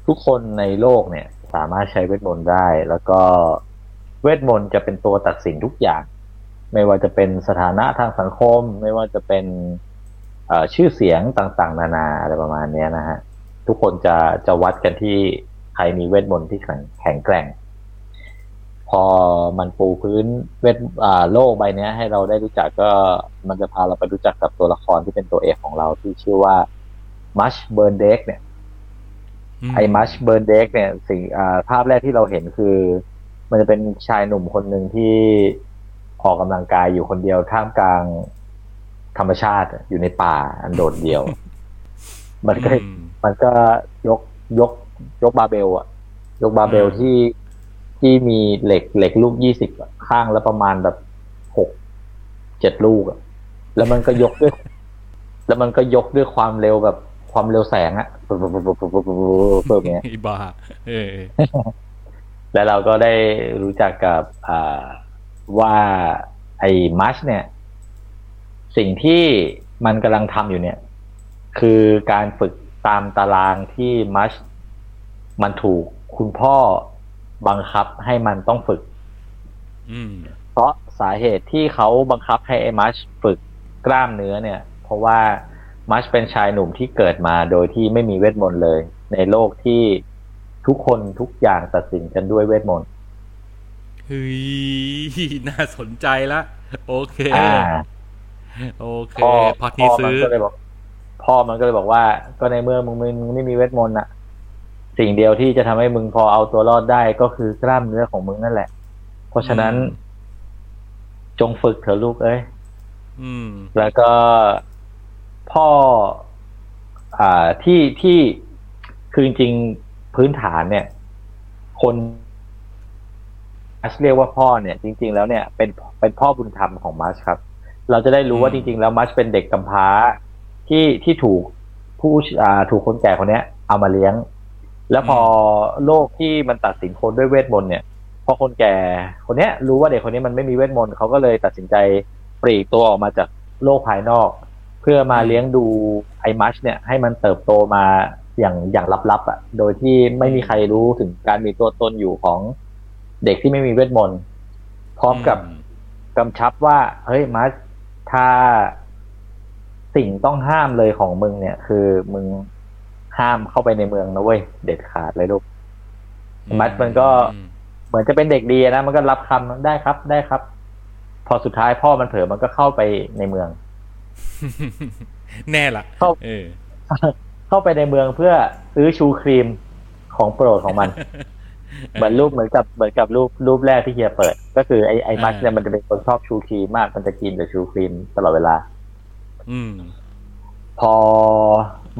ทุกคนในโลกเนี่ย สามารถใช้เวทมนต์ได้ แล้วก็เวทมนต์จะเป็นตัวตัดสินทุกอย่าง ไม่ว่าจะเป็นสถานะทางสังคม ไม่ว่าจะเป็นเอ่อชื่อเสียงต่างๆ นานาอะไรประมาณเนี้ยนะฮะ ทุกคนจะจะวัดกันที่ใครมีเวทมนต์ที่แข็งแข็งแกร่ง พอมันปูพื้นเวทอ่าโลกใบเนี้ยให้เราได้รู้จักก็มันจะพาเราไปรู้จักกับตัวละครที่เป็นตัวเอกของเราที่ชื่อว่ามัชเบิร์นเด็กเนี่ยไอ้มัชเบิร์นเด็กเนี่ยสิ่งอ่าภาพแรกที่เราเห็นคือ มันจะเป็นชายหนุ่มคนหนึ่งที่ออกกำลังกายอยู่คนเดียวท่ามกลางธรรมชาติอยู่ในป่าอันโดดเดี่ยว มันก็อืมมันก็ยกยกยกบาร์เบลอะยกบาร์เบลอืมที่ ที่มีเหล็กเหล็กลูกยี่สิบข้างแล้วประมาณแบบหกเจ็ดลูกอะแล้วมันก็ยกด้วย แล้วมันก็ยกด้วยความเร็วแบบความเร็วแสงอะปุ๊บปุ๊บปุ๊บปุ๊บปุ๊บปุ๊บปุ๊บอย่างเงี้ยอีบาเออแล้วเราก็ได้รู้จักกับอ่าว่าไอ้มัชเนี่ย สิ่งที่มันกำลังทำอยู่เนี่ย คือการฝึกตามตารางที่มัชมันถูกคุณพ่อ บังคับให้มันต้องฝึกอืมเพราะสาเหตุที่เขาบังคับให้ไอ้มัชฝึกกล้ามเนื้อเนี่ย เพราะว่ามัชเป็นชายหนุ่มที่เกิดมาโดยที่ไม่มีเวทมนต์เลย ในโลกที่ทุกคนทุกอย่างตัดสินกันด้วยเวทมนต์เฮ้ยน่าสนใจละ โอเคอ่าโอเคพ่อพอพ่ที่อมันซื้อก็เลยบอก พ่อมันก็เลยบอกว่า ก็ในเมื่อมึงมึงมึงไม่มีเวทมนต์อะ สิ่งเดียวที่จะทำให้มึงพอเอาตัวรอดได้ก็คือกล้ามเนื้อของมึงนั่นแหละ เพราะฉะนั้นอืมจงฝึกเถอะลูกเอ้ยอืมแล้วก็พ่อ อ่าที่ที่คือจริงๆพื้นฐานเนี่ย คนมัชเรียกว่าพ่อเนี่ย จริง ๆ แล้วเนี่ยเป็นเป็นพ่อบุญธรรมของมัชครับ เราจะได้รู้ว่าอืจมริง ๆ แล้วมัชเป็นเด็กกำพร้าที่ที่ถูกผู้อ่าถูกคนแก่คนเนี้ย เอามาเลี้ยง แล้วพอโลกที่มันตัดสินคนด้วยเวทมนต์เนี่ย พอคนแก่คนเนี้ย รู้ว่าเด็กคนนี้มันไม่มีเวทมนต์เขาก็เลยตัดสินใจปลีกตัวออกมาจากโลกภายนอก เพื่อมาเลี้ยงดูไอ้มัชเนี่ยให้มันเติบโตมาอย่างอย่างลับๆอะ โดยที่ไม่มีใครรู้ถึงการมีตัวตนอยู่ของเด็กที่ไม่มีเวทมนต์พร้อมกับกำชับว่า เฮ้ยมัสถ้าสิ่งต้องห้ามเลยของมึงเนี่ย คือมึง ห้ามเข้าไปในเมืองนะเว้ยเด็ดขาดเลยลูกมัดมันก็อืมเหมือนจะเป็นเด็กดีนะมันก็รับคำได้ครับได้ครับ พอสุดท้ายพ่อมันเผลอมันก็เข้าไปในเมือง แน่ละเข้าเออเข้าไปในเมืองเพื่อซื้อชูครีมของโปรดของมันเหมือนรูปเหมือนกับเหมือนกับรูปรูปแรกที่เฮียเปิด ก็คือไอ้ไอ้มัสเนี่ยมันจะเป็นคนชอบชูครีมมากมันจะกินแต่ชูครีมตลอดเวลา อืม พอ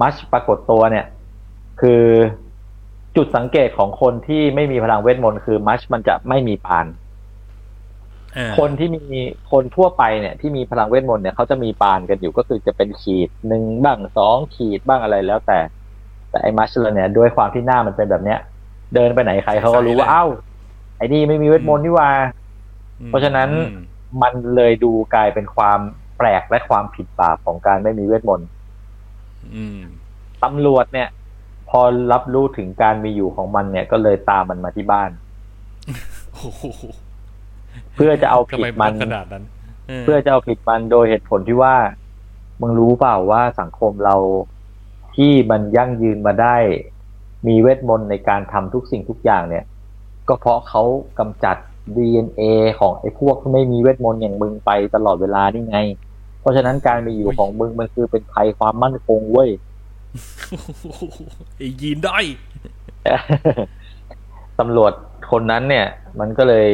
มัชปรากฏตัวเนี่ย คือจุดสังเกตของคนที่ไม่มีพลังเวทมนต์คือมัชมันจะไม่มีปานเออคนที่มีคนทั่วไปเนี่ยที่มีพลังเวทมนต์เนี่ยเขาจะมีปานกันอยู่ก็คือจะเป็นขีดหนึ่งบ้างสองขีดบ้างอะไรแล้วแต่ แต่ไอ้มัชเลเนี่ยด้วยความที่หน้ามันเป็นแบบเนี้ย เดินไปไหนใครเขาก็รู้ว่าเอ้า ไอ้นี่ไม่มีเวทมนต์นี่หว่า เพราะฉะนั้นอืมมันเลยดูกลายเป็นความแปลกและความผิดบาปของการไม่มีเวทมนต์อืม ตำรวจเนี่ย พอรับรู้ถึงการมีอยู่ของมันเนี่ย ก็เลยตามมันมาที่บ้านโอ้โหเพื่อจะเอาทำผิดไมมัมันนขนาดนั้นเพื่อจะเอาผิดมันโดยเหตุผลที่ว่า มึงรู้เปล่าว่าสังคมเราที่มันยั่งยืนมาได้ มีเวทมนต์ในการทำทุกสิ่งทุกอย่างเนี่ย ก็เพราะเขากำจัด DNA ของไอ้พวกที่ไม่มีเวทมนต์อย่างมึงไปตลอดเวลานี่ไง เพราะฉะนั้นการมีอยู่ของมึงมันคือเป็นภัยความมั่นคงเว้ยโอ้โหไอ้ยีนด้อยตำรวจคนนั้นเนี่ย มันก็เลย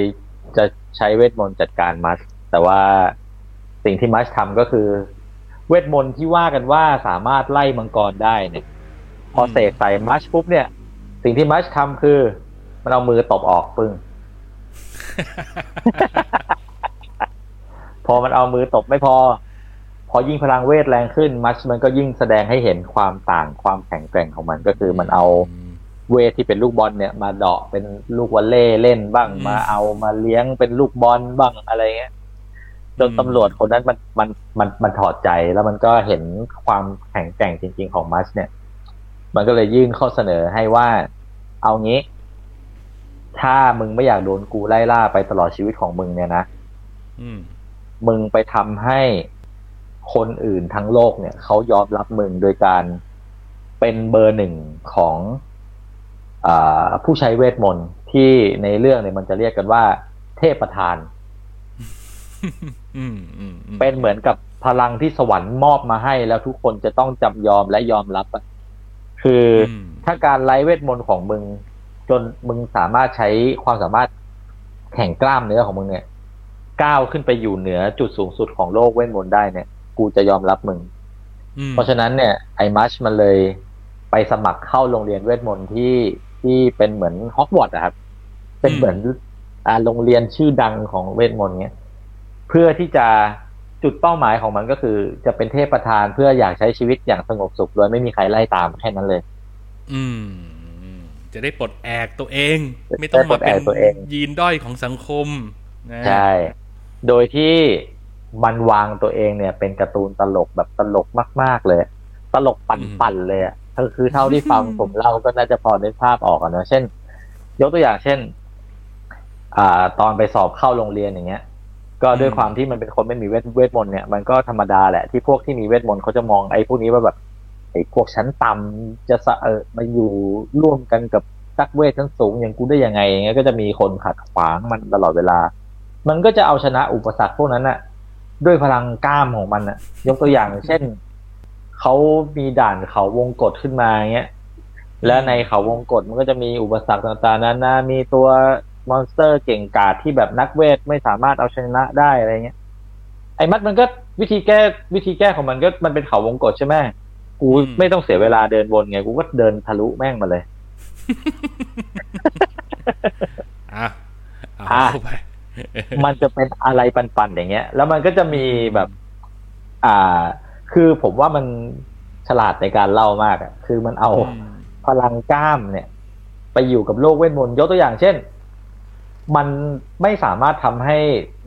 จะใช้เวทมนต์จัดการมัสแต่ว่าสิ่งที่มัสทำก็คือ เวทมนต์ที่ว่ากันว่าสามารถไล่มังกรได้เนี่ย พอเสกใส่มัสปุ๊บเนี่ย สิ่งที่มัสทำคือ มันเอามือตบออกปึ้งพอมันเอามือตบไม่พอ พอยิ่งพลังเวทแรงขึ้นมัสมันก็ยิ่งแสดงให้เห็นความต่างความแข็งแกร่งของมันก็คือมันเอาเวทที่เป็นลูกบอลเนี่ยมาเดาะเป็นลูกวอลเล่เล่นบ้างอืมมาเอามาเลี้ยงเป็นลูกบอลบ้างอะไรเงี้ยจนอืมตำรวจคนนั้นมันมันมันมันถอดใจแล้วมันก็เห็นความแข็งแกร่งจริง ๆ ของมัสเนี่ย มันก็เลยยื่นข้อเสนอให้ว่า เอางี้ ถ้ามึงไม่อยากโดนกูไล่ล่าไปตลอดชีวิตของมึงเนี่ยนะอืมมึงไปทำให้ คนอื่นทั้งโลกเนี่ยเขายอมรับมึงโดยการเป็นเบอร์หนึ่งของอาผู้ใช้เวทมนต์ที่ในเรื่องเนี่ยมันจะเรียกกันว่า เทพประธานอืมอืมอืมเป็นเหมือนกับพลังที่สวรรค์มอบมาให้แล้วทุกคนจะต้องจำยอมและยอมรับอะคืออมถ้าการไล่เวทมนต์ของมึง จนมึงสามารถใช้ความสามารถแข่งกล้ามเนื้อของมึงเนี่ยก้าวขึ้นไปอยู่เหนือจุดสูงสุดของโลกเวทมนต์ได้เนี่ย กูจะยอมรับมึงอืมเพราะฉะนั้นเนี่ยไอ้มัชมันเลยไปสมัครเข้าโรงเรียนเวทมนต์ที่ที่เป็นเหมือนฮอกวอตส์อะครับ เป็นเหมือนอ่าโรงเรียนชื่อดังของเวทมนต์เนี้ยเพื่อที่จะจุดเป้าหมายของมันก็คือ จะเป็นเทพประธานเพื่ออยากใช้ชีวิตอย่างสงบสุขโดยไม่มีใครไล่ตามแค่นั้นเลย อืมอืมจะได้ปลดแอกตัวเอง ไม่ต้องได้ปลมาดเป็แอนกตัวเองยีนด้อยของสังคมนะใช่ โดยที่ มันวางตัวเองเนี่ย เป็นการ์ตูนตลกแบบตลกมาก ๆ เลย ตลกปั่นๆเลยอะก็คือเท่าที่ฟังผมเล่าก็น่าจะพอได้ภาพออกนะเช่น ยกตัวอย่างเช่น อ่า ตอนไปสอบเข้าโรงเรียนอย่างเงี้ย ก็ด้วยความที่มันเป็นคนไม่มีเวทเวทมนต์เนี่ยมันก็ธรรมดาแหละที่พวกที่มีเวทมนต์เขาจะมองไอ้พวกนี้ว่าแบบไอ้พวกชั้นต่ำจะสะเออมาอยู่ร่วมกันกับนักเวทชั้นสูงอย่างกูได้ยังไงอย่างเงี้ยก็จะมีคนขัดขวางมันตลอดเวลา มันก็จะเอาชนะอุปสรรคพวกนั้นน่ะ ด้วยพลังกล้ามของมันน่ะยกตัวอย่างเช่นเขามีด่านเขาวงกตขึ้นมาอย่างเงี้ยและในเขาวงกตมันก็จะมีอุปสรรคต่างๆนานามีตัว monster เก่งกาจที่แบบนักเวทไม่สามารถเอาชนะได้อะไรเงี้ย ไอ้แมชมันก็วิธีแก้วิธีแก้ของมันก็มันเป็นเขาวงกตใช่ไหมกูไม่ต้องเสียเวลาเดินวนไง กูก็เดินทะลุแม่งมาเลยอะเอาอะเข้าไป มันจะเป็นอะไรปันๆอย่างเงี้ย แล้วมันก็จะมีแบบ อ่า คือผมว่ามันฉลาดในการเล่ามากอะคือมันเอาอืมพลังกล้ามเนี่ย ไปอยู่กับโลกเวทมนต์ยกตัวอย่างเช่น มันไม่สามารถทำให้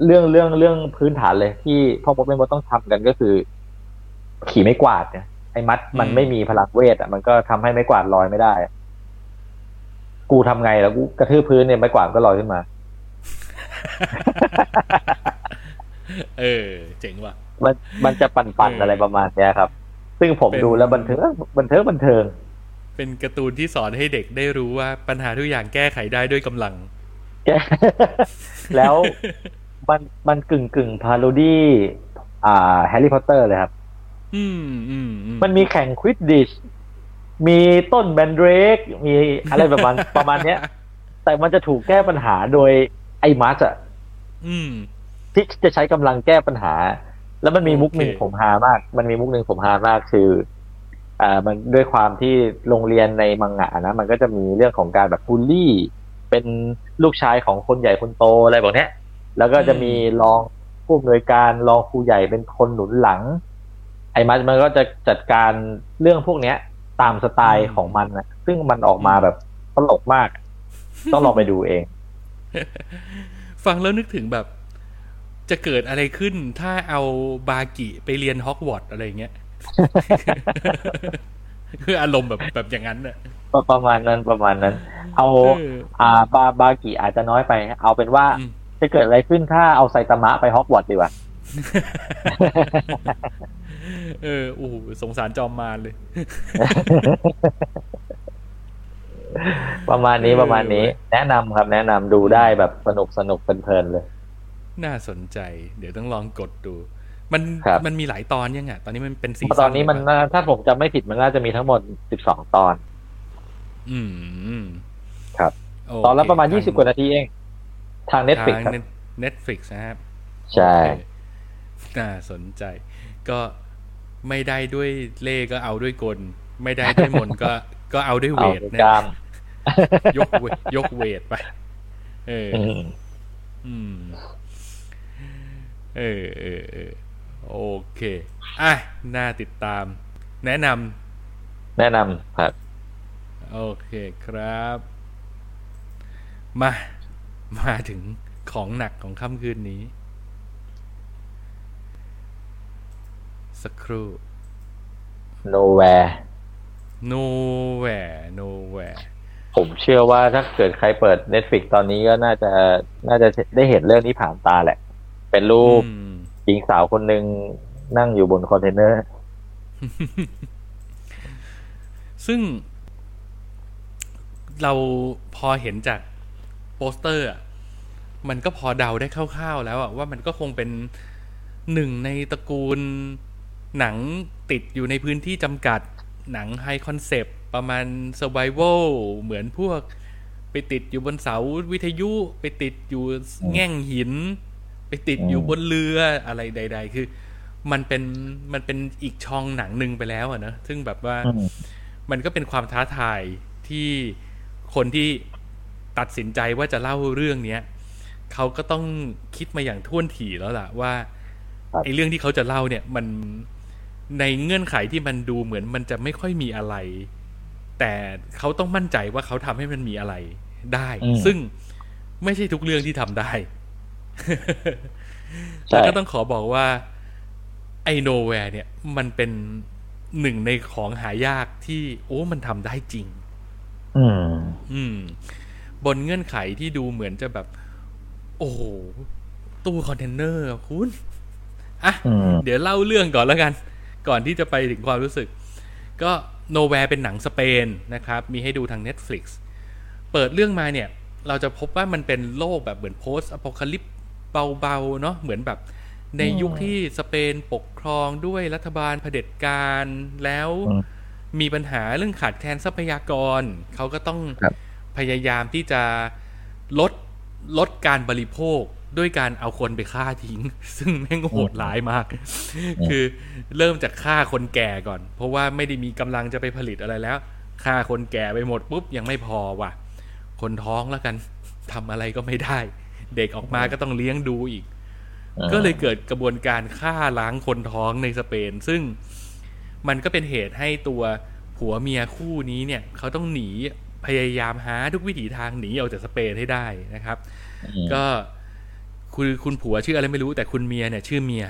เรื่องเรื่องเรื่องพื้นฐานเลย ที่พ่อมดแม่มดต้องทำกันก็คือ ขี่ไม่กวาดเนี่ยไอ้มัดมันไม่มีพลังเวทอะมันก็ทำให้ไม่กวาดลอยไม่ได้ กูทำไงแล้วกูกระทืบพื้นเนี่ยไม้กวาดก็ลอยขึ้นมา เออ เจ๋งว่ะ มันมันจะปั่นเอออๆอะไรประมาณเนี้ยครับ ซึ่งผมเป็นดูแล้วบันเทิงบันเทิงบันเทิง เป็นการ์ตูนที่สอนให้เด็กได้รู้ว่าปัญหาทุกอย่างแก้ไขได้ด้วยกำลังแกแล้วมันมันกึ่งกึ่ง parody อ่าแฮร์รี่พอตเตอร์เลยครับ อืมอืมอืมันมีแข่งควิดดิชมีต้นแบนเดรกมีอะไรประมาณประมาณเนี้ย แต่มันจะถูกแก้ปัญหาโดย ไอ้มัสอะอืมที่จะใช้กำลังแก้ปัญหา แล้วมันมีมุกหนึ่งโอเคผมฮามาก มันมีมุกหนึ่งผมฮามากคืออ่ามันด้วยความที่โรงเรียนในมังงะนะมันก็จะมีเรื่องของการแบบบูลลี่ เป็นลูกชายของคนใหญ่คนโตอะไรแบบเนี้ยแล้วก็จะมีรองผู้อำนวยการรองครูใหญ่เป็นคนหนุนหลัง ไอ้มันมันก็จะจัดการเรื่องพวกเนี้ย ตามสไตล์ของมันนะซึ่งมันออกมาแบบตลกมาก ต้องลองไปดูเอง ฟังแล้วนึกถึงแบบ จะเกิดอะไรขึ้นถ้าเอาบากิไปเรียนฮอกวอตส์อะไรเงี้ยคืออารมณ์แบบแบบอย่างนั้นน่ะประมาณนั้นประมาณนั้น เอาเอออ่าบาบากิอาจจะน้อยไป เอาเป็นว่าอืมจะเกิดอะไรขึ้นถ้าเอาไซตามะไปฮอกวอตส์ดีกว่าเออโอ้โหสงสารจอมมารเลย ประมาณนี้เออประมาณนี้ แนะนำครับ แนะนำดูได้แบบสนุกสนุกเพลินๆเลย น่าสนใจ เดี๋ยวต้องลองกดดู มันครับมันมีหลายตอนยังอะตอนนี้มันเป็นซีตอนนี้มันน่าถ้าผมจำไม่ผิดมันน่าจะมีทั้งหมด12ตอน อืมครับโเคตอนละประมาณทง20กว่านาทีเอง ทาง Netflix ครับทาง Netflix นะครับ ใช่โอเคน่าสนใจ ก็ไม่ได้ด้วยเล่ก็เอาด้วยกล ไม่ได้ด้วยมนต์ก็ก็เอาด้วยเวเอาทดูนะกล้าม ยกเวทยกเวทไป เอออืมอืม เออเออเออโอเค อะ น่าติดตาม แนะนแนะนำครับำโอเคครับ มา มาถึงของหนักของค่ำคืนนี้ สักครู่ Nowhere nowhere nowhere ผมเชื่อว่าถ้าเกิดใครเปิด Netflix ตอนนี้ก็น่าจะน่าจะได้เห็นเรื่องนี้ผ่านตาแหละ เป็นรูปอืมหญิงสาวคนหนึ่งนั่งอยู่บนคอนเทนเนอร์ ซึ่ง เราพอเห็นจากโปสเตอร์อะมันก็พอเดาได้คร่าวๆแล้วอะว่ามันก็คงเป็นหนึ่งในตระกูลหนังติดอยู่ในพื้นที่จำกัดหนัง high concept ประมาณ s u r v i v a l เหมือนพวก ไปติดอยู่บนเสาวิทยุไปติดอยู่แง่งหิน ไปติดอยู่บนเรืออะไรใด ๆ คือมันเป็นมันเป็นอีกช่องหนังหนึ่งไปแล้วอะนะซึ่งแบบว่าอืมมันก็เป็นความท้าทายที่คนที่ตัดสินใจว่าจะเล่าเรื่องเนี้ยเขาก็ต้องคิดมาอย่างท่วนถี่แล้วล่ะว่าครับไอ้เรื่องที่เขาจะเล่าเนี่ย มันในเงื่อนไขที่มันดูเหมือนมันจะไม่ค่อยมีอะไร แต่เขาต้องมั่นใจว่าเขาทำให้มันมีอะไรได้อืมซึ่งไม่ใช่ทุกเรื่องที่ทำได้ใช่แล้วก็ต้องขอบอกว่าไอ้ Nowhere เนี่ย มันเป็นหนึ่งในของหายากที่โอ้มันทำได้จริง อืม อืม บนเงื่อนไขที่ดูเหมือนจะแบบ โอ้โห ตู้คอนเทนเนอร์อะคุณอะอืมเดี๋ยวเล่าเรื่องก่อนแล้วกัน ก่อนที่จะไปถึงความรู้สึก ก็ Nowhere เป็นหนังสเปนนะครับ มีให้ดูทาง Netflix เปิดเรื่องมาเนี่ย เราจะพบว่ามันเป็นโลกแบบเหมือนโพสอ p พ c a ลิปเบาๆเนาะเหมือนแบบในยุคที่สเปนปกครองด้วยรัฐบาลเผด็จการแล้วอืมมีปัญหาเรื่องขาดแคลนทรัพยากร เขาก็ต้องครับพยายามที่จะลดลดการบริโภค ด้วยการเอาคนไปฆ่าทิ้ง ซึ่งแม่งโหดร้ายมาก คือเริ่มจากฆ่าคนแก่ก่อน เพราะว่าไม่ได้มีกำลังจะไปผลิตอะไรแล้วฆ่าคนแก่ไปหมดปุ๊บยังไม่พอว่ะ คนท้องแล้วกันทำอะไรก็ไม่ได้ เด็กออกมาก็ต้องเลี้ยงดูอีก ก็เลยเกิดกระบวนการฆ่าล้างคนท้องในสเปน ซึ่งมันก็เป็นเหตุให้ตัวผัวเมียคู่นี้เนี่ยเขาต้องหนีพยายามหาทุกวิถีทางหนีออกจากสเปนให้ได้นะครับอืมก็ คุณคุณผัวชื่ออะไรไม่รู้แต่คุณเมียเนี่ยชื่อเมีย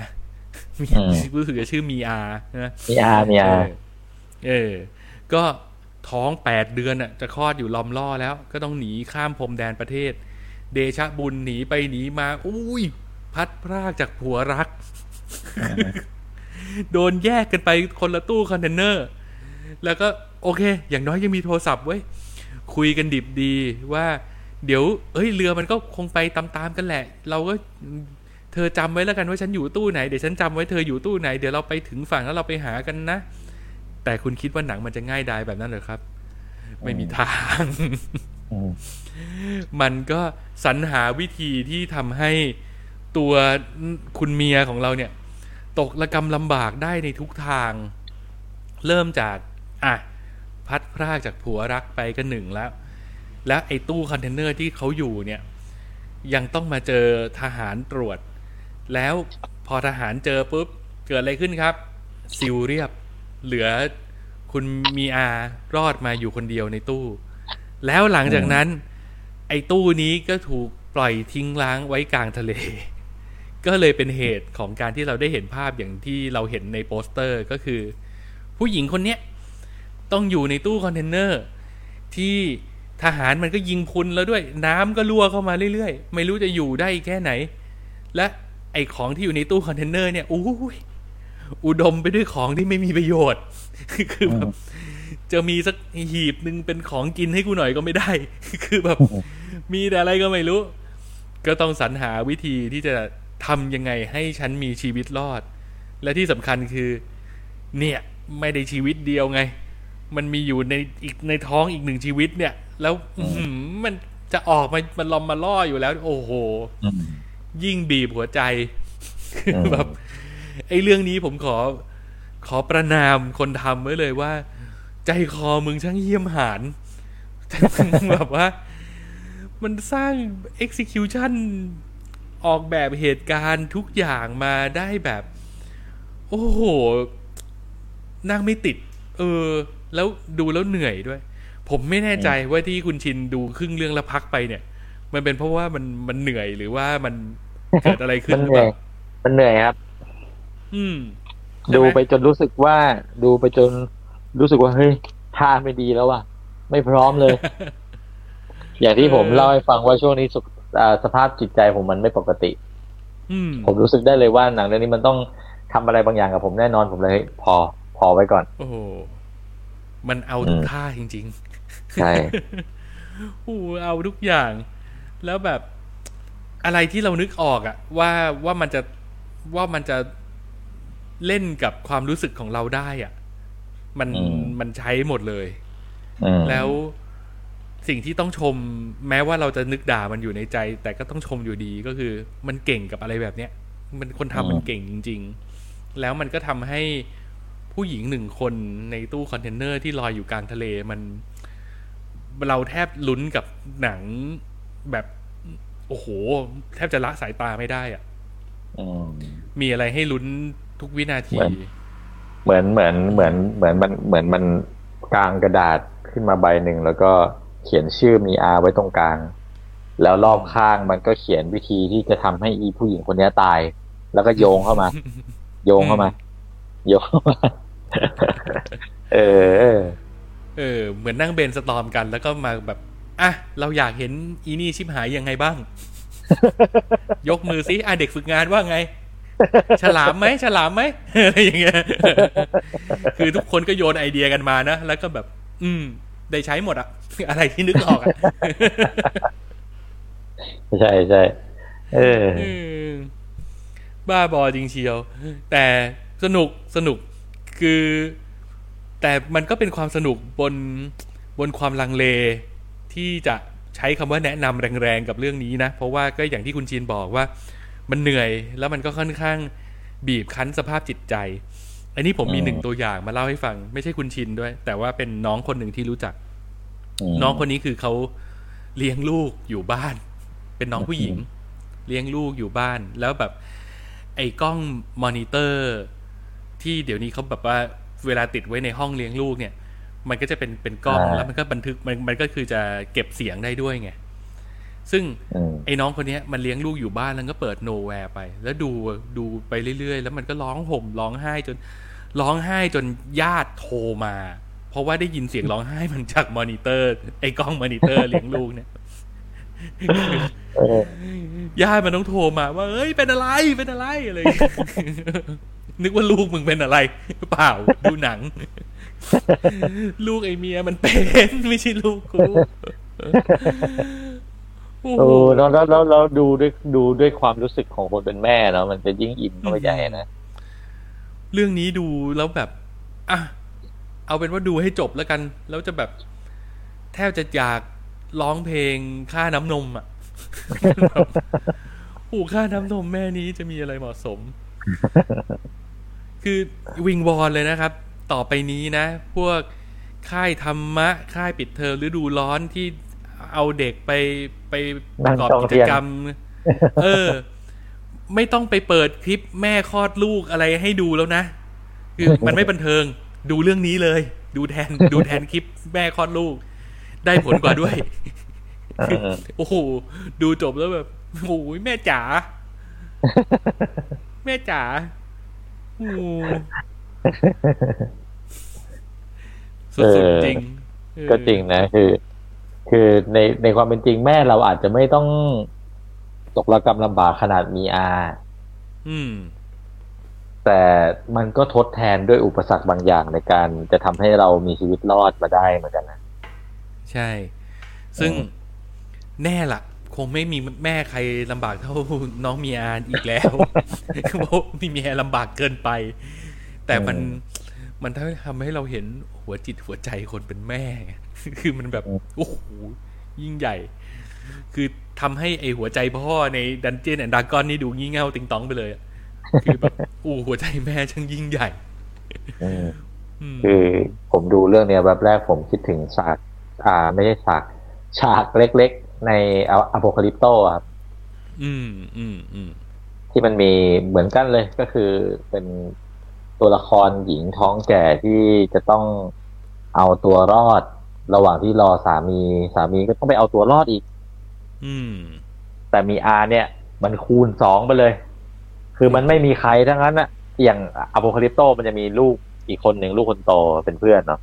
เมียอืมรู้สึกจะชื่อมีอานะมีอามีอาเออเออ ก็ท้องแปดเดือนอะ จะคลอดอยู่รอมร่อแล้ว ก็ต้องหนีข้ามพรมแดนประเทศ เดชะบุญหนีไปหนีมาอุ้ย พลัดพรากจากผัวรัก โดนแยกกันไปคนละตู้คอนเทนเนอร์ แล้วก็โอเค อย่างน้อยยังมีโทรศัพท์ไว้คุยกันดิบดีว่า เดี๋ยว เอ้ย เรือมันก็คงไปตามๆกันแหละ เราก็เธอจำไว้แล้วกันว่าฉันอยู่ตู้ไหน เดี๋ยวฉันจำไว้เธออยู่ตู้ไหน เดี๋ยวเราไปถึงฝั่งแล้วเราไปหากันนะ แต่คุณคิดว่าหนังมันจะง่ายดายแบบนั้นเหรอครับ ไม่มีทางอืมมันก็สรรหาวิธีที่ทำให้ตัวคุณเมียของเราเนี่ย ตกระกำลำบากได้ในทุกทาง เริ่มจาก อะ พลัดพรากจากผัวรักไปก็หนึ่งแล้ว แล้วไอ้ตู้คอนเทนเนอร์ที่เขาอยู่เนี่ย ยังต้องมาเจอทหารตรวจ แล้วพอทหารเจอปุ๊บ เกิดอะไรขึ้นครับซี้เรียบ เหลือคุณมีอารอดมาอยู่คนเดียวในตู้ แล้วหลังจากนั้น ไอ้ตู้นี้ก็ถูกปล่อยทิ้งร้างไว้กลางทะเล ก็เลยเป็นเหตุของการที่เราได้เห็นภาพอย่างที่เราเห็นในโปสเตอร์ก็คือ ผู้หญิงคนเนี้ยต้องอยู่ในตู้คอนเทนเนอร์ที่ ทหารมันก็ยิงพุนแล้วด้วย น้ำก็รั่วเข้ามาเรื่อยๆ ไม่รู้จะอยู่ได้แค่ไหน และไอของที่อยู่ในตู้คอนเทนเนอร์เนี่ยอู้ยอุดมไปด้วยของที่ไม่มีประโยชน์ คือแบบจะมีสักหีบหนึ่งเป็นของกินให้กูหน่อยก็ไม่ได้ คือแบบ มีแต่อะไรก็ไม่รู้ ก็ต้องสรรหาวิธีที่จะทำยังไงให้ฉันมีชีวิตรอด และที่สำคัญคือ เนี่ย ไม่ได้ชีวิตเดียวไง มันมีอยู่ในอีกในท้องอีกหนึ่งชีวิตเนี่ย แล้วมันจะออกมามันลอมมาล่ออยู่แล้ว โอ้โห ยิ่งบีบหัวใจแบบไอ้เรื่องนี้ผมขอ ขอประนามคนทำไว้เลยว่า ใจคอมึงช่างเยี่ยมหานแบบว่า มันสร้าง execution ออกแบบเหตุการณ์ทุกอย่างมาได้แบบ โอ้โหนั่งไม่ติด เออ แล้วดูแล้วเหนื่อยด้วย ผมไม่แน่ใจว่าที่คุณชินดูครึ่งเรื่องแล้วพักไปเนี่ย มันเป็นเพราะว่ามันมันเหนื่อยหรือว่ามันเกิดอะไรขึ้มันนหรือเหเปนื่อยล่ามันเหนื่อยครับ อืม ดูไปจนรู้สึกว่า ดูไปจนรู้สึกว่าเฮ้ยท่าไม่ดีแล้วว่ะ ไม่พร้อมเลย อย่างที่ผมเออเล่าให้ฟังว่าช่วงนี้สุขอ่าสภาพจิตใจผมมันไม่ปกติ อืมผมรู้สึกได้เลยว่าหนังเรื่องนี้มันต้องทำอะไรบางอย่างกับผมแน่นอนผมเลยเฮ้ยพอพอไว้ก่อน โอ้โห มันเอาทุกอืมท่าจริงใช่ๆโอ้โหเอาทุกอย่าง แล้วแบบอะไรที่เรานึกออกอะว่าว่ามันจะว่ามันจะเล่นกับความรู้สึกของเราได้อะมันอืมมันใช้หมดเลยอืมแล้วสิ่งที่ต้องชม แม้ว่าเราจะนึกด่ามันอยู่ในใจ แต่ก็ต้องชมอยู่ดีก็คือ มันเก่งกับอะไรแบบเนี้ยมันคนทำมันเก่งจริง ๆ แล้วมันก็ทำให้ ผู้หญิงหนึ่งคนในตู้คอนเทนเนอร์ที่ลอยอยู่กลางทะเลมัน เราแทบลุ้นกับหนังแบบโอ้โห แทบจะละสายตาไม่ได้อะอืมมีอะไรให้ลุ้นทุกวินาทีเหมือนเหมือนเหมือนเหมือนเหมือนมันเหมือนมันกลางกระดาษขึ้นมาใบหนึ่งแล้วก็เขียนชื่อมีอาไว้ตรงกลาง แล้วรอบข้างมันก็เขียนวิธีที่จะทำให้อีผู้หญิงคนนี้ตาย แล้วก็โยงเข้ามา โยงเข้ามา โยงเข้ามา เออเออ เออ เหมือนนั่งเบนสตอมกัน แล้วก็มาแบบอะเราอยากเห็นอีนี่ชิบหายยังไงบ้าง ยกมือซิอะเด็กฝึกงานว่าไง ฉลามไหมฉลามไหมอะไรอย่างเงี้ยคือทุกคนก็โยนไอเดียกันมานะแล้วก็แบบ อืม ได้ใช้หมดอะอะไรที่นึกออกอะใช่ใช่เออเออบ้าบอจริงเชียว แต่สนุกสนุก คือ แต่มันก็เป็นความสนุกบนบนความลังเลที่จะใช้คำว่าแนะนำแรงๆกับเรื่องนี้นะ เพราะว่าก็อย่างที่คุณจีนบอกว่า มันเหนื่อยแล้วมันก็ค่อนข้างบีบคั้นสภาพจิตใจ อันนี้ผมมีอืมหนึ่งตัวอย่างมาเล่าให้ฟัง ไม่ใช่คุณชินด้วย แต่ว่าเป็นน้องคนหนึ่งที่รู้จักมน้องคนนี้คือเขาเลี้ยงลูกอยู่บ้าน เป็นน้องผู้หญิง เลี้ยงลูกอยู่บ้าน แล้วแบบ ไอ้กล้องมอนิเตอร์ ที่เดี๋ยวนี้เขาแบบว่าเวลาติดไว้ในห้องเลี้ยงลูกเนี่ย มันก็จะเป็นเป็นกล้องอ่าแล้วมันก็บันทึกมันมันก็คือจะเก็บเสียงได้ด้วยไงซึ่งอืมไอ้น้องคนเนี้ยมันเลี้ยงลูกอยู่บ้านแล้วก็เปิด Nowhere ไป แล้วดูดูไปเรื่อยๆ แล้วมันก็ร้องห่มร้องไห้จนร้องไห้จนญาติโทรมา เพราะว่าได้ยินเสียงร้องไห้มันจากมอนิเตอร์ ไอ้กล้องมอนิเตอร์เลี้ยงลูกเนี่ยเออญาติมันต้องโทรมาว่าเอ้ยเป็นอะไรเป็นอะไรอะไรอย่างเงี้ย นึกว่าลูกมึงเป็นอะไรเปล่าดูหนัง ลูกไอเมียมันเป็นไม่ใช่ลูกกูโอ้โอ้โหแล้วแล้วแล้วแล้วดูด้วยดูด้วยความรู้สึกของคนเป็นแม่เนาะมันจะยิ่งอินเข้าไปใหญ่นะเรื่องนี้ดูแล้วแบบอะเอาเป็นว่าดูให้จบแล้วกัน แล้วจะแบบ แทบจะอยากร้องเพลงค่าน้ำนมอะแบบโอ้ค่าน้ำนมแม่นี้จะมีอะไรเหมาะสม คือวิงวอนเลยนะครับ ต่อไปนี้นะ พวกค่ายธรรมะ ค่ายปิดเทอมฤดูร้อนที่เอาเด็กไปไปปนั่ระงกอบจ้องกิเทีจยนกรรม เออ ไม่ต้องไปเปิดคลิปแม่คลอดลูกอะไรให้ดูแล้วนะ คือมันไม่บันเทิง ดูเรื่องนี้เลย ดูแทนดูแทนคลิปแม่คลอดลูก ได้ผลกว่าด้วยเออโอ้โหดูจบแล้วแบบโอ้ยแม่จ๋าแม่จ๋าโอ้โห สุดๆจริงเออก็จริงนะ คือ คือในในความเป็นจริงแม่เราอาจจะไม่ต้องตกระกรรมลำบากขนาดมีอาอืมแต่มันก็ทดแทนด้วยอุปสรรคบางอย่างในการจะทำให้เรามีชีวิตรอดมาได้เหมือนกันนะ ใช่ ซึ่งอืมแน่ละ คงไม่มีแม่ใครลำบากเท่าน้องเมียอีกแล้วเพราะมีเมียลำบากเกินไป แต่มันมันทำให้เราเห็นหัวจิตหัวใจคนเป็นแม่ไงคือมันแบบโอ้โหยิ่งใหญ่ คือทำให้ไอหัวใจพ่อในดันเจียนแอนดากอนนี่ดูงี่เง่าติงตองไปเลยอะคือแบบโอ้หัวใจแม่ช่างยิ่งใหญ่อืมอืมคือผมดูเรื่องเนี้ยแบบแรกผมคิดถึงฉาก อ่า ไม่ใช่ฉาก ฉากเล็กๆ ในอโพคาลิปโตครับอืมอืมอืมที่มันมีเหมือนกันเลยก็คือเป็นตัวละครหญิงท้องแก่ที่จะต้องเอาตัวรอด ระหว่างที่รอสามีสามีก็ต้องไปเอาตัวรอดอีก อืม แต่มีอาเนี่ย มันคูณสองไปเลย คือมันไม่มีใครทั้งนั้นอะอย่างอโพคาลิปโตมันจะมีลูกอีกคนหนึ่งลูกคนโตเป็นเพื่อนเนาะ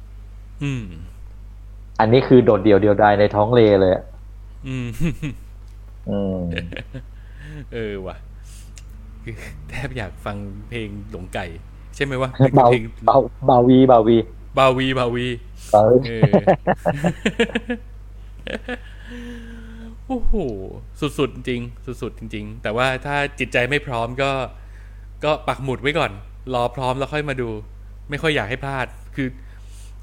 อืม อันนี้คือโดดเดี่ยวเดียวดายในท้องเลเลยอะ อืมอืมเออว่ะคือแทบอยากฟังเพลงหลงไก่ ใช่ไหมวะเบาเพลงเบาเบาวีเบาวีบาวีบาวีเบาวีเออโอ้โหสุดๆจริงสุดๆจริง ๆ แต่ว่าถ้าจิตใจไม่พร้อมก็ ก็ปักหมุดไว้ก่อน รอพร้อมแล้วค่อยมาดู ไม่ค่อยอยากให้พลาด คือ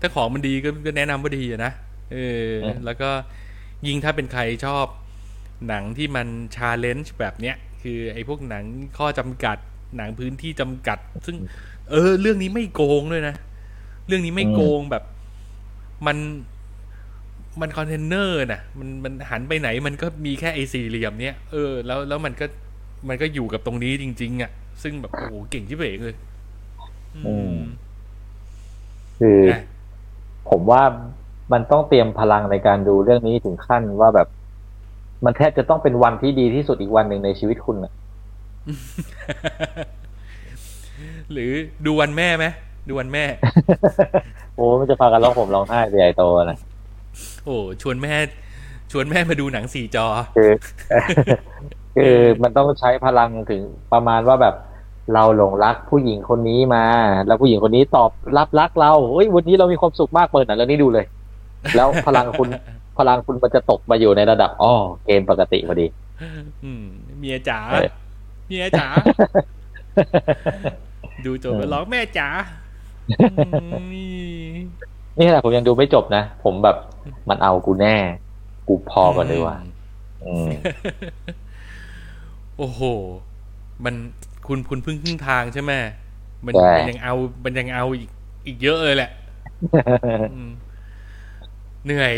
ถ้าของมันดีก็ก็แนะนำว่าดีอะนะเออ แล้วก็ ยิ่งถ้าเป็นใครชอบหนังที่มัน challenge แบบเนี้ย คือไอ้พวกหนังข้อจำกัดหนังพื้นที่จำกัด ซึ่ง เออ เรื่องนี้ไม่โกงด้วยนะ เรื่องนี้ไม่โกงแบบมันมันคอนเทนเนอร์น่ะ มันมันหันไปไหนมันก็มีแค่ไอ้สี่เหลี่ยมเนี้ยเออแล้วแล้วมันก็มันก็อยู่กับตรงนี้จริง ๆ อะ ซึ่งแบบโอ้โหเก่งที่เบกเลย อืมคืออะผมว่า มันต้องเตรียมพลังในการดูเรื่องนี้ถึงขั้นว่าแบบ มันแทบจะต้องเป็นวันที่ดีที่สุดอีกวันหนึ่งในชีวิตคุณอะหรือดูวันแม่ไหมดูวันแม่ โอ้มันจะพากันร้องผมร้องไห้ไปใหญ่โตนะโอ้ชวนแม่ ชวนแม่มาดูหนังสี่จอ คือคือมันต้องใช้พลังถึงประมาณว่าแบบเราหลงรักผู้หญิงคนนี้มา แล้วผู้หญิงคนนี้ตอบรับรักเราเฮ้ยวันนี้เรามีความสุขมากเปิดหนังเรื่องนี้ดูเลย แล้วพลังคุณพลังคุณมันจะตกมาอยู่ในระดับอ้อเกมปกติพอดี อืม เมียจ๋าเออเมียจ๋าดูจบแล้วร้องแม่จ๋าอืมนี่แหละผมยังดูไม่จบนะ ผมแบบมันเอากูแน่ กูพอก่อนเลยว่ะอืมโอ้โห มันคุณคุณเพิ่งครึ่งทางใช่ไหมมันใช่มันยังเอา มันยังเอาอีกอีกเยอะเลยแหละอืม เหนื่อย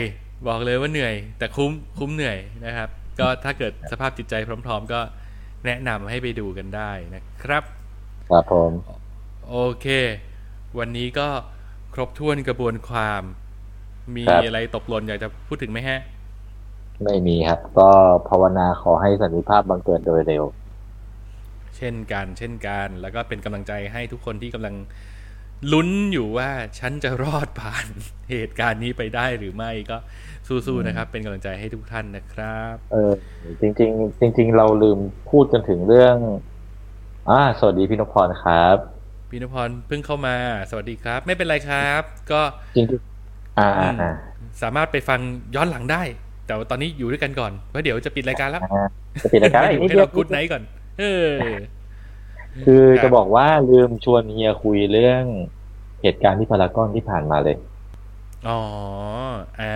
บอกเลยว่าเหนื่อย แต่คุ้มคุ้มเหนื่อยนะครับ ก็ถ้าเกิดสภาพจิตใจพร้อม ๆ ก็แนะนำให้ไปดูกันได้นะครับครับผมโอเค วันนี้ก็ครบถ้วนกระบวนความ มีครับอะไรตกหล่นอยากจะพูดถึงไหมฮะ ไม่มีครับ ก็ภาวนาขอให้สันติภาพบังเกิดโดยเร็ว เช่นกัน เช่นกัน แล้วก็เป็นกำลังใจให้ทุกคนที่กำลัง ลุ้นอยู่ว่าฉันจะรอดผ่านเหตุการณ์นี้ไปได้หรือไม่ก็สู้ๆนะครับ เป็นกำลังใจให้ทุกท่านนะครับ เออ จริง ๆ จริง ๆ เราลืมพูดกันถึงเรื่อง อ่า สวัสดีพี่นพพรครับพี่นพพรเพิ่งเข้ามา สวัสดีครับ ไม่เป็นไรครับ ก็จริงๆอ่าอ่าอ่า สามารถไปฟังย้อนหลังได้ แต่ว่าตอนนี้อยู่ด้วยกันก่อนเพราะเดี๋ยวจะปิดรายการแล้วอ่าจะปิดรายการอีกนิดให้เดียวเรากูดไนท์ก่อน เออ คือครับจะบอกว่าลืมชวนเฮียคุยเรื่องเหตุการณ์ที่พารากอนที่ผ่านมาเลย อ๋ออ่า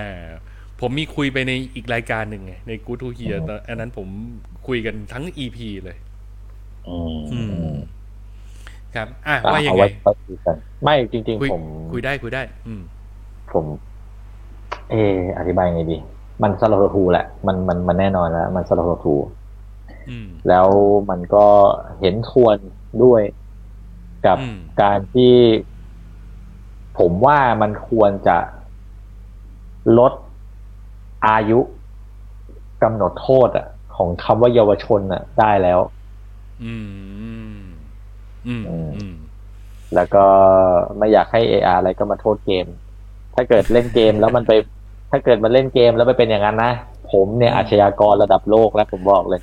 ผมมีคุยไปในอีกรายการหนึ่งไงในกูทูเฮียตอนอันนั้นผมคุยกันทั้งอีพีเลยอืมอืมครับอะอะว่ายังเอาไงไว้ค่อยคุยกันไม่จริงคุยๆผม คุยได้คุยได้ อืม ผม เอออธิบายไงดี มันสลับทูแหละ มันมันมันแน่นอนแล้ว มันสลับทูอืม แล้วมันก็เห็นควรด้วยกับอืมการที่ ผมว่ามันควรจะลดอายุกำหนดโทษอะ ของคำว่าเยาวชนอะ ได้แล้ว อืม อืม อืม แล้วก็ไม่อยากให้ AR อะไรก็มาโทษเกม ถ้าเกิดเล่นเกมแล้วมันไป ถ้าเกิดมันเล่นเกมแล้วไปเป็นอย่างนั้นนะ ผมเนี่ยอาชญากรระดับโลกแล้วผมบอกเลย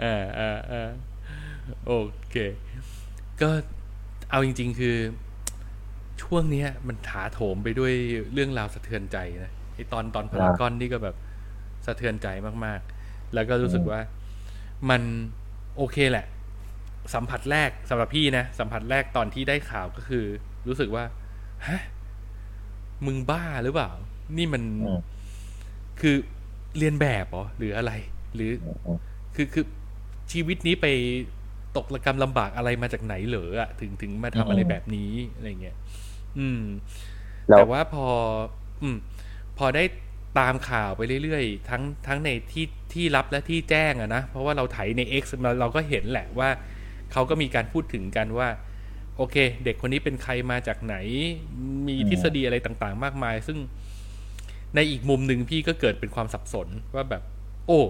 เออเออเออโอเค ก็เอาจริง ๆ คือ ช่วงเนี้ย มันถาโถมไปด้วยเรื่องราวสะเทือนใจนะไอตอนตอนพารากอนนี่ก็แบบสะเทือนใจมากๆ แล้วก็รู้สึกว่ามันโอเคแหละ สัมผัสแรกสำหรับพี่นะสัมผัสแรกตอนที่ได้ข่าวก็คือ รู้สึกว่าฮะมึงบ้าหรือเปล่า นี่มันอืมคือเรียนแบบเหรอหรืออะไร หรือ คือคือชีวิตนี้ไปตกระกรรมลำบากอะไรมาจากไหนเหรออะถึงถึงมาทำอะไรอืมแบบนี้อะไรเงี้ยอืมแล้วแต่ว่าพอ อืม พอได้ตามข่าวไปเรื่อยๆ ทั้งทั้งในที่ที่รับและที่แจ้งอะนะ เพราะว่าเราไถใน X เราเราก็เห็นแหละว่า เขาก็มีการพูดถึงกันว่า โอเค เด็กคนนี้เป็นใครมาจากไหน มีทฤษฎีอะไรต่างๆ มากมาย ซึ่ง ในอีกมุมหนึ่งพี่ก็เกิดเป็นความสับสนว่าแบบ โอ้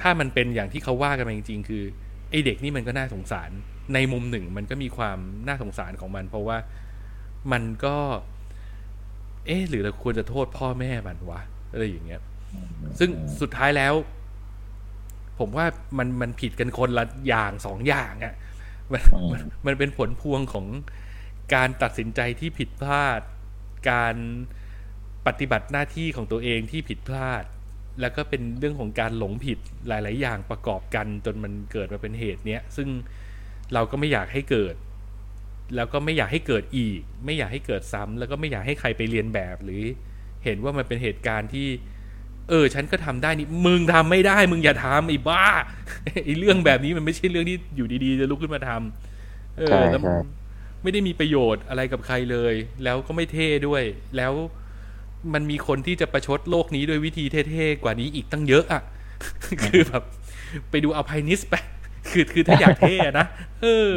ถ้ามันเป็นอย่างที่เขาว่ากันมาจริง ๆ คือไอเด็กนี่มันก็น่าสงสาร ในมุมหนึ่งมันก็มีความน่าสงสารของมัน เพราะว่ามันก็ เอ๊ะหรือเราควรจะโทษพ่อแม่มันวะอะไรอย่างเงี้ย ซึ่งสุดท้ายแล้ว ผมว่ามันมันผิดกันคนละอย่างสองอย่างอะ่ะมันมันมันเป็นผลพวงของการตัดสินใจที่ผิดพลาด การ ปฏิบัติหน้าที่ของตัวเองที่ผิดพลาด แล้วก็เป็นเรื่องของการหลงผิดหลาย ๆ อย่างประกอบกันจนมันเกิดมาเป็นเหตุเนี้ยซึ่งเราก็ไม่อยากให้เกิด แล้วก็ไม่อยากให้เกิดอีก ไม่อยากให้เกิดซ้ำแล้วก็ไม่อยากให้ใครไปเรียนแบบหรือเห็นว่ามันเป็นเหตุการณ์ที่ เออ ฉันก็ทำได้นี่มึงทำไม่ได้ มึงอย่าทำไอ้บ้าไอ้เรื่องแบบนี้มันไม่ใช่เรื่องที่อยู่ดี ๆ จะลุกขึ้นมาทำเอใช่อแล้วใช่ไม่ได้มีประโยชน์อะไรกับใครเลย แล้วก็ไม่เท่ด้วยแล้ว มันมีคนที่จะประชดโลกนี้ด้วยวิธีเท่ๆกว่านี้อีกตั้งเยอะอะ คือแบบ ไปดูเอาไพนิสไป คือคือถ้าอยากเท่อะนะ เออ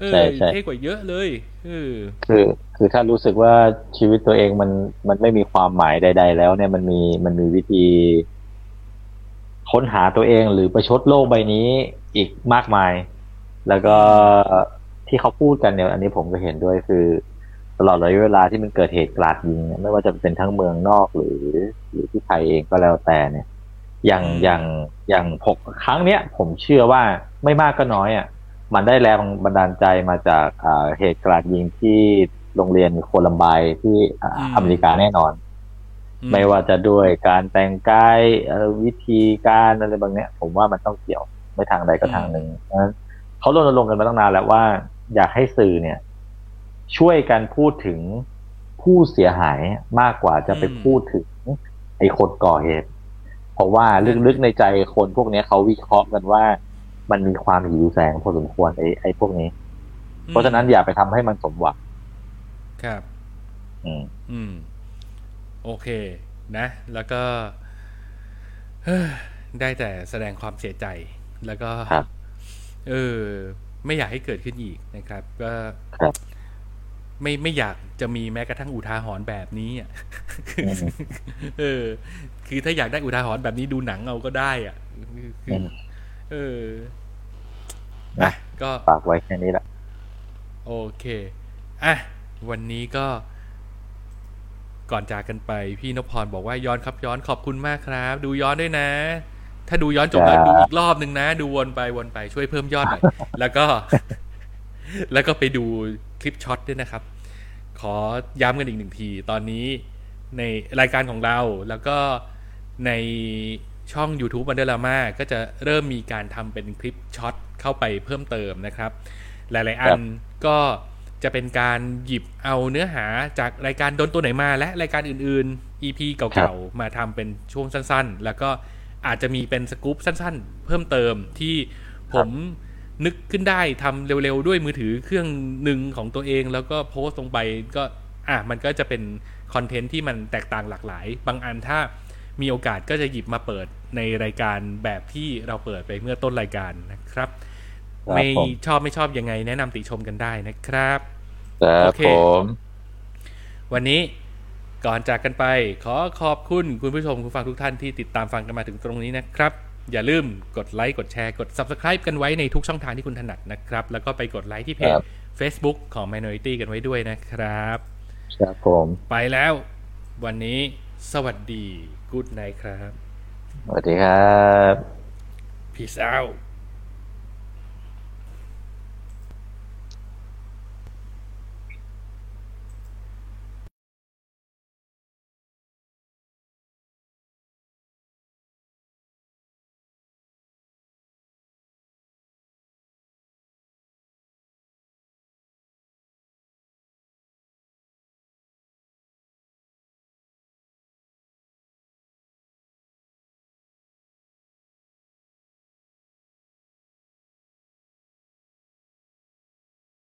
เออใช่ใช่เท่กว่าเยอะเลยเออคือ คือถ้ารู้สึกว่าชีวิตตัวเองมันมันไม่มีความหมายใด ๆ แล้วเนี่ยมันมีมันมีวิธีค้นหาตัวเองหรือประชดโลกใบนี้อีกมากมาย แล้วก็ที่เขาพูดกันเนี่ย อันนี้ผมก็เห็นด้วยคือต ลอดระยะเวลาที่มันเกิดเหตุกราดยิงเนี่ยไม่ว่าจะเป็นทั้งเมืองนอกหรือ หรือที่ไทยเองก็แล้วแต่เนี่ย อย่างอืมอย่างอย่างผมครั้งเนี้ยผมเชื่อว่าไม่มากก็น้อยอะมันได้แรงบันดาลใจมาจากอ่าเหตุกราดยิงที่โรงเรียนโคลัมไบที่อ่าอืมอเมริกาแน่นอนอืไม่ว่าจะด้วยการแต่งกายเอ่อวิธีการอะไรบางเนี้ยผมว่ามันต้องเกี่ยวไม่ทางใดก็ทางหนึ่งเพราะฉะนั้นเขารณรงค์กันมาตั้งนานแล้วว่า อยากให้สื่อเนี่ย ช่วยกันพูดถึงผู้เสียหายมากกว่าจะไปอืมพูดถึงไอ้คนก่อเหตุ เพราะว่าลึกๆในใจคนพวกเนี้ยเขาวิเคราะห์กันว่า มันมีความหิวแสงพอสมควรไอ้ไอ้พวกนี้ เพราะฉะนั้นอย่าไปทำให้มันสมหวังครับ อืม อืม โอเค นะ แล้วก็เฮ้อได้แต่แสดงความเสียใจ แล้วก็ครับเออ ไม่อยากให้เกิดขึ้นอีกนะครับ ก็ครับ ไม่ไม่อยากจะมีแม้กระทั่งอุทาหรณ์แบบนี้อะอืมเออ คือถ้าอยากได้อุทาหรณ์แบบนี้ดูหนังเอาก็ได้ อะคือมเออนะอะก็ฝากไว้แค่นี้แหละโอเคอะวันนี้ก็ ก่อนจากกันไป พี่นพพรบอกว่าย้อนครับย้อนขอบคุณมากครับ ดูย้อนด้วยนะ ถ้าดูย้อนจบแล้วครับดูอีกรอบหนึ่งนะ ดูวนไปวนไปช่วยเพิ่มยอดหน่อยแล้วก็ แล้วก็ไปดูคลิปช็อตด้วยนะครับ ขอย้ำกันอีกหนึ่งที ตอนนี้ในรายการของเราแล้วก็ในช่อง YouTube วันเดอร์ลาม่าก็จะเริ่มมีการทำเป็นคลิปช็อตเข้าไปเพิ่มเติมนะครับ หลาย ๆ อันก็จะเป็นการหยิบเอาเนื้อหาจากรายการโดนตัวไหนมา และรายการอื่น ๆ EP เก่า ๆ มาทำเป็นช่วงสั้น ๆ แล้วก็อาจจะมีเป็นสกู๊ปสั้น ๆ เพิ่มเติมที่ผม นึกขึ้นได้ทำเร็วๆ ด้วยมือถือเครื่องหนึ่งของตัวเอง แล้วก็โพสต์ลงไปก็อะมันก็จะเป็นคอนเทนต์ที่มันแตกต่างหลากหลาย บางอันถ้ามีโอกาสก็จะหยิบมาเปิดในรายการแบบที่เราเปิดไปเมื่อต้นรายการนะครับครับไม่ผมชอบไม่ชอบยังไง แนะนำติชมกันได้นะครับครับโอเคผมวันนี้ก่อนจากกันไป ขอขอบคุณคุณผู้ชมคุณฟังทุกท่านที่ติดตามฟังกันมาถึงตรงนี้นะครับ อย่าลืมกดไลค์กดแชร์กด Subscribe กันไว้ในทุกช่องทางที่คุณถนัดนะครับ แล้วก็ไปกดไลค์ที่เพจ Facebook ของ Minority กันไว้ด้วยนะครับ ครับผม ไปแล้ว วันนี้สวัสดี Good night ครับ สวัสดีครับ Peace out